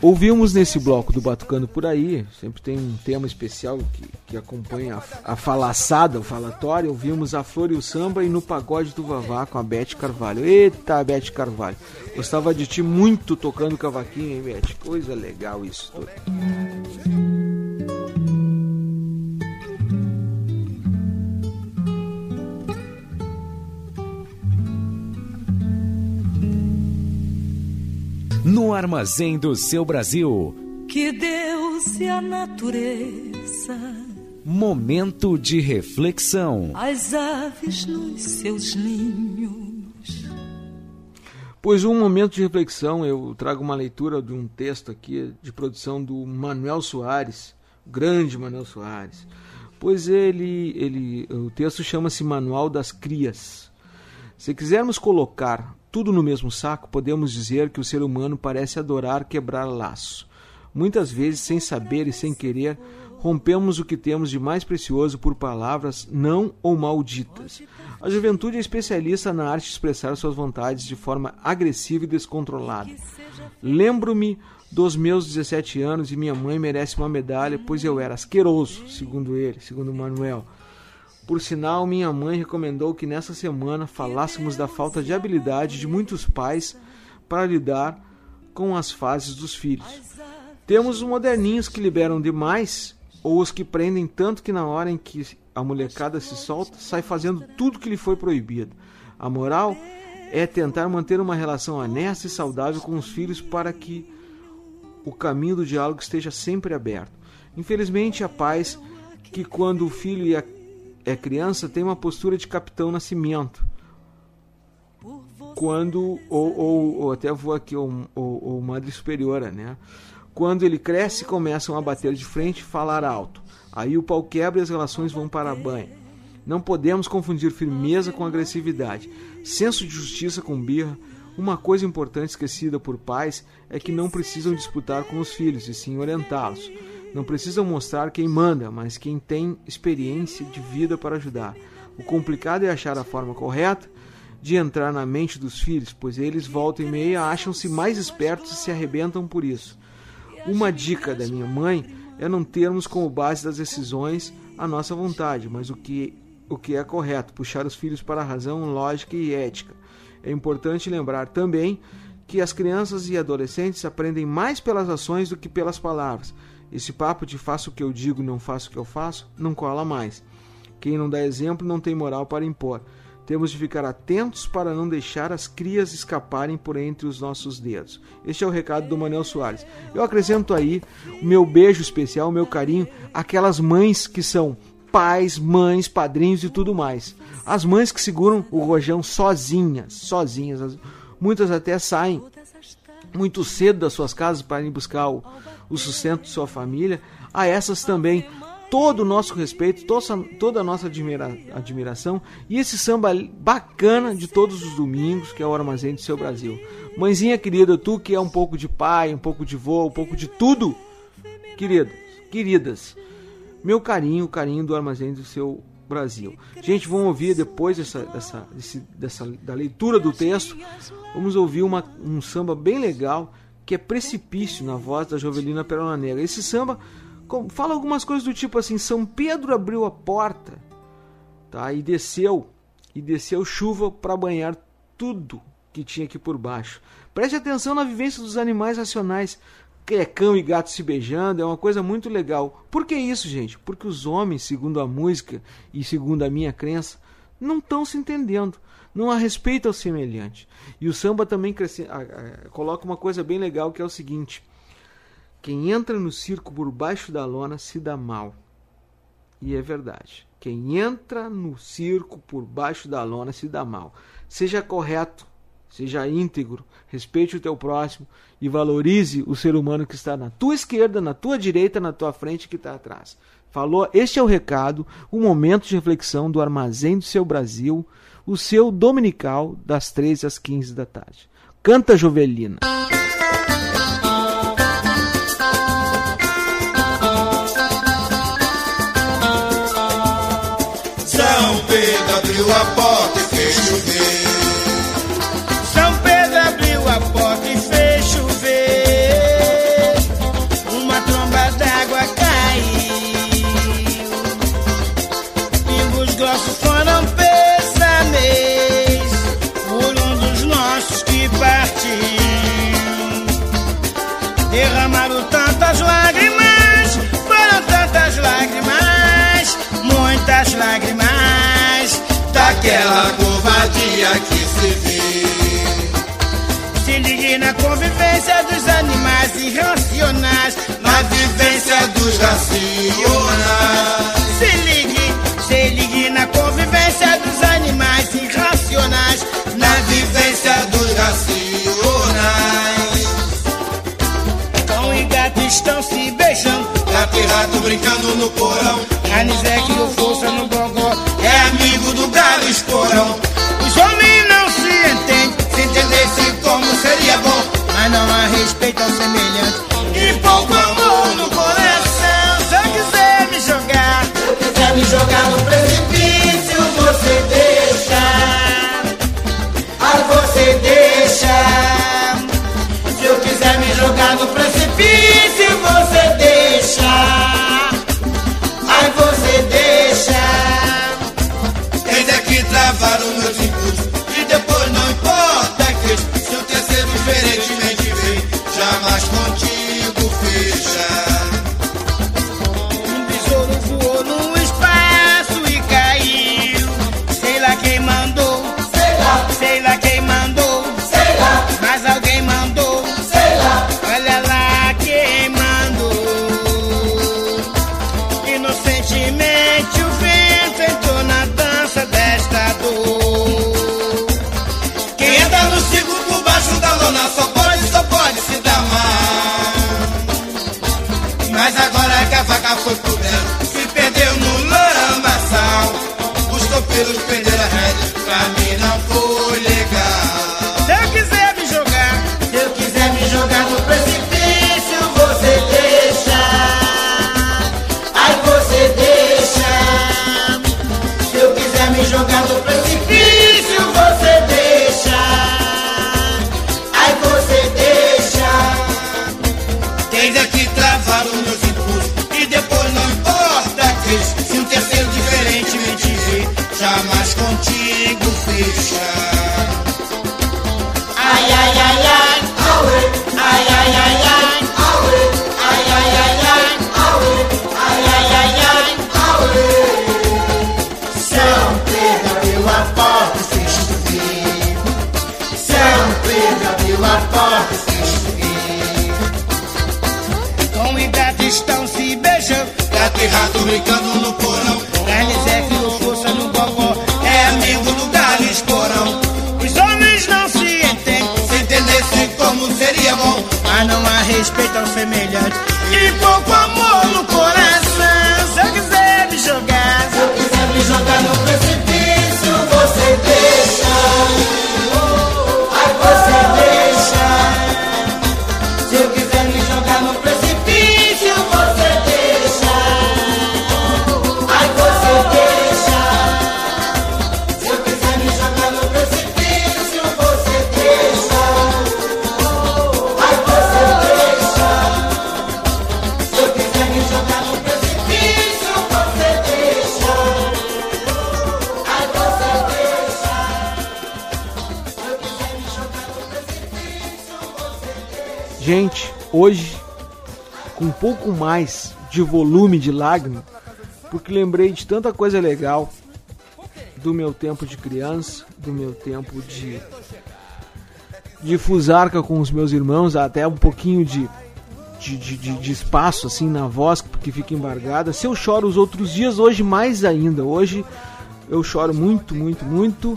Ouvimos nesse bloco do Batucando por aí, sempre tem um tema especial que, que acompanha a, a falaçada, o falatório. Ouvimos a Flor e o Samba e no Pagode do Vavá com a Beth Carvalho. Eita, Beth Carvalho. Gostava de ti muito tocando cavaquinho, hein, Beth? Coisa legal isso. No armazém do seu Brasil. Que Deus e a natureza, Momento de reflexão. as aves nos seus ninhos. Pois um momento de reflexão, eu trago uma leitura de um texto aqui de produção do Manuel Soares, o grande Manuel Soares. Pois ele, ele o texto chama-se Manual das Crias. Se quisermos colocar tudo no mesmo saco, podemos dizer que o ser humano parece adorar quebrar laço. Muitas vezes, sem saber e sem querer, rompemos o que temos de mais precioso por palavras não ou malditas. A juventude é especialista na arte de expressar suas vontades de forma agressiva e descontrolada. Lembro-me dos meus 17 anos e minha mãe merece uma medalha, pois eu era asqueroso, segundo ele, segundo Manuel. Por sinal, minha mãe recomendou que nessa semana falássemos da falta de habilidade de muitos pais para lidar com as fases dos filhos. Temos os moderninhos que liberam demais ou os que prendem tanto que na hora em que a molecada se solta, sai fazendo tudo que lhe foi proibido. A moral é tentar manter uma relação honesta e saudável com os filhos para que o caminho do diálogo esteja sempre aberto. Infelizmente, há pais que, quando o filho é- é criança, tem uma postura de capitão nascimento. Quando, ou, ou, ou até vou aqui, ou, ou, ou madre superiora, né? Quando ele cresce, começam a bater de frente e falar alto. Aí o pau quebra e as relações vão para a banha. Não podemos confundir firmeza com agressividade, senso de justiça com birra. Uma coisa importante esquecida por pais é que não precisam disputar com os filhos, e sim orientá-los. Não precisam mostrar quem manda, mas quem tem experiência de vida para ajudar. O complicado é achar a forma correta de entrar na mente dos filhos, pois eles voltam e meia acham-se mais espertos e se arrebentam por isso. Uma dica da minha mãe é não termos como base das decisões a nossa vontade, mas o que, o que é correto, puxar os filhos para a razão lógica e ética. É importante lembrar também que as crianças e adolescentes aprendem mais pelas ações do que pelas palavras. Esse papo de faço o que eu digo, não faço o que eu faço, não cola mais. Quem não dá exemplo não tem moral para impor. Temos de ficar atentos para não deixar as crias escaparem por entre os nossos dedos. Este é o recado do Manel Soares. Eu acrescento aí o meu beijo especial, o meu carinho, aquelas mães que são pais, mães, padrinhos e tudo mais. As mães que seguram o rojão sozinhas, sozinhas. Muitas até saem muito cedo das suas casas para ir buscar o, o sustento de sua família. A essas também todo o nosso respeito, toda a nossa admira, admiração e esse samba bacana de todos os domingos, que é o Armazém do Seu Brasil. Mãezinha querida, tu que é um pouco de pai, um pouco de vô, um pouco de tudo, queridos, queridas, meu carinho, o carinho do Armazém do Seu Brasil. Gente, vamos ouvir depois dessa, dessa, desse, dessa da leitura do texto, vamos ouvir uma, um samba bem legal que é Precipício na voz da Jovelina Perola Negra. Esse samba fala algumas coisas do tipo assim: São Pedro abriu a porta, tá? E desceu, e desceu chuva para banhar tudo que tinha aqui por baixo. Preste atenção na vivência dos animais racionais. É cão e gato se beijando, é uma coisa muito legal. Por que isso, gente? Porque os homens, segundo a música e segundo a minha crença, não estão se entendendo. Não há respeito ao semelhante. E o samba também cresce, coloca uma coisa bem legal que é o seguinte: quem entra no circo por baixo da lona se dá mal. E é verdade. Quem entra no circo por baixo da lona se dá mal. Seja correto, seja íntegro, respeite o teu próximo e valorize o ser humano que está na tua esquerda, na tua direita, na tua frente que está atrás. Falou? Este é o recado, o momento de reflexão do Armazém do Seu Brasil, o seu dominical das 13 às 15 da tarde. Canta Jovelina. Na convivência dos animais irracionais, na vivência dos racionais. Se ligue, se ligue na convivência dos animais irracionais, na vivência dos racionais. Cão e gato estão se beijando, gato e rato brincando no porão, Anisete e o força no gogó é amigo do galo esporão. Os homens seria bom, mas não há respeito ao semelhante. E pouco travaram meus impulsos. E depois não importa, quem se um terceiro diferente me vê, jamais contigo fechar. Ai, ai, ai, ai. Rato brincando no porão. Garnizé criou força no gogó. É amigo do galho esporão. Os homens não se entendem. Se entendesse como seria bom. Mas não há respeito ao pouco mais de volume de lágrima, porque lembrei de tanta coisa legal do meu tempo de criança, do meu tempo de de fusarca com os meus irmãos, até um pouquinho de de, de, de- espaço assim na voz, porque fica embargada. Se eu choro os outros dias, hoje mais ainda. Hoje eu choro muito, muito, muito,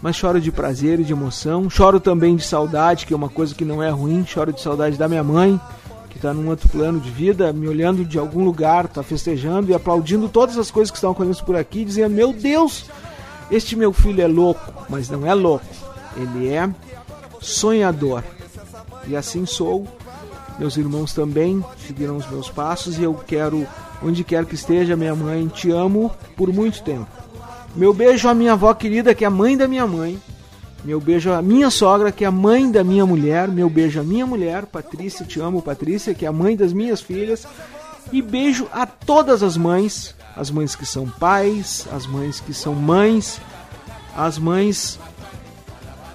mas choro de prazer e de emoção. Choro também de saudade, que é uma coisa que não é ruim. Choro de saudade da minha mãe, que tá num outro plano de vida, me olhando de algum lugar, tá festejando e aplaudindo todas as coisas que estão acontecendo por aqui, dizendo: Meu Deus, este meu filho é louco, mas não é louco, ele é sonhador. E assim sou. Meus irmãos também seguiram os meus passos e eu quero, onde quer que esteja, minha mãe, te amo por muito tempo. Meu beijo à minha avó querida, que é a mãe da minha mãe. Meu beijo à minha sogra, que é a mãe da minha mulher. Meu beijo à minha mulher, Patrícia, te amo, Patrícia, que é a mãe das minhas filhas. E beijo a todas as mães, as mães que são pais, as mães que são mães, as mães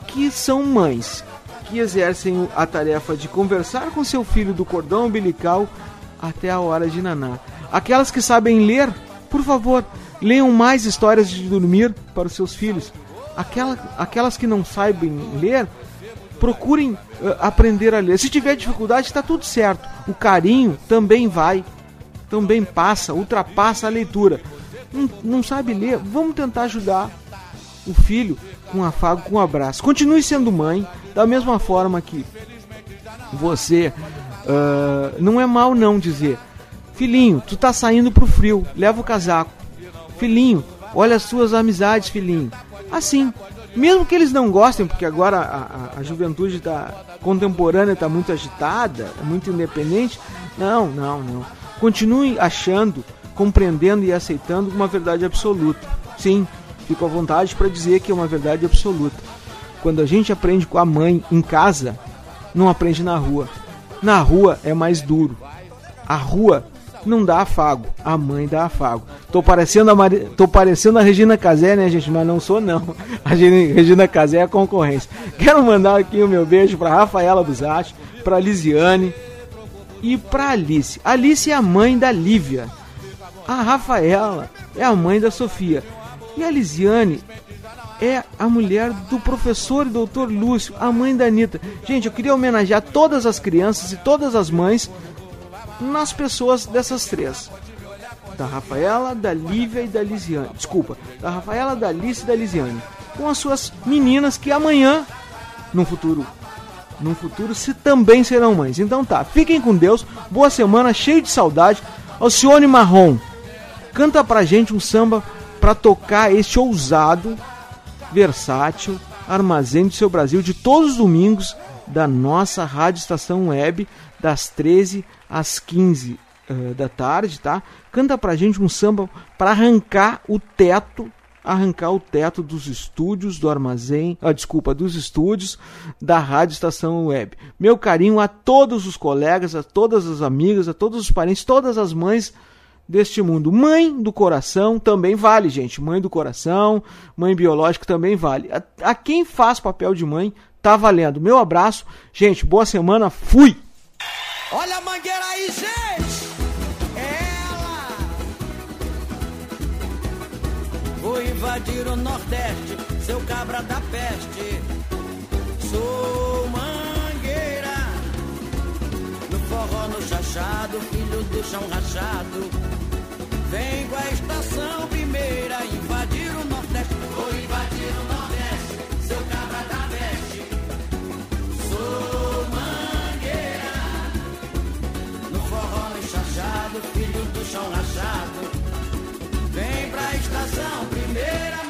que são mães, que exercem a tarefa de conversar com seu filho do cordão umbilical até a hora de naná. Aquelas que sabem ler, por favor, leiam mais histórias de dormir para os seus filhos. Aquela, aquelas que não sabem ler, procurem eh, aprender a ler. Se tiver dificuldade, está tudo certo. O carinho também vai, também passa, ultrapassa a leitura. Não, não sabe ler? Vamos tentar ajudar o filho com um afago, com um abraço. Continue sendo mãe, da mesma forma que você ah, não é mal não dizer, filhinho, tu tá saindo pro frio, leva o casaco. Filhinho, olha as suas amizades, filhinho. Assim, mesmo que eles não gostem, porque agora a, a, a juventude tá contemporânea está muito agitada, é muito independente. Não, não, não. Continue achando, compreendendo e aceitando uma verdade absoluta. Sim, fico à vontade para dizer que é uma verdade absoluta. Quando a gente aprende com a mãe em casa, não aprende na rua. Na rua é mais duro. A rua não dá afago, a mãe dá afago. Tô parecendo a, Mari... Tô parecendo a Regina Casé, né, gente? Mas não sou, não. A Regina Casé é a concorrência. Quero mandar aqui o meu beijo para Rafaela Buzatti, para Lisiane e para Alice. Alice é a mãe da Lívia. A Rafaela é a mãe da Sofia. E a Lisiane é a mulher do professor e doutor Lúcio, a mãe da Anitta. Gente, eu queria homenagear todas as crianças e todas as mães nas pessoas dessas três. Da Rafaela, da Lívia e da Lisiane. Desculpa, da Rafaela, da Alice e da Lisiane. Com as suas meninas que amanhã, no futuro, no futuro, se também serão mães. Então tá, fiquem com Deus, boa semana, cheio de saudade. Alcione Marrom, canta pra gente um samba pra tocar este ousado, versátil, armazém do seu Brasil de todos os domingos da nossa rádio estação web das 13 às 15 eh, da tarde, tá? Canta pra gente um samba para arrancar o teto, arrancar o teto dos estúdios do armazém, ah, desculpa, dos estúdios da rádio estação web. Meu carinho a todos os colegas, a todas as amigas, a todos os parentes, todas as mães deste mundo. Mãe do coração também vale, gente. Mãe do coração, mãe biológica também vale. A, a quem faz papel de mãe, tá valendo. Meu abraço. Gente, boa semana. Fui! Olha a mangueira invadir o Nordeste, seu cabra da peste. Sou mangueira, no forró, no chachado, filho do chão rachado. Vem com a estação primeira, invadir o Nordeste. Vou invadir o Nordeste, seu cabra da peste. Sou mangueira, no forró, no chachado, filho do chão rachado. Vem pra estação Feira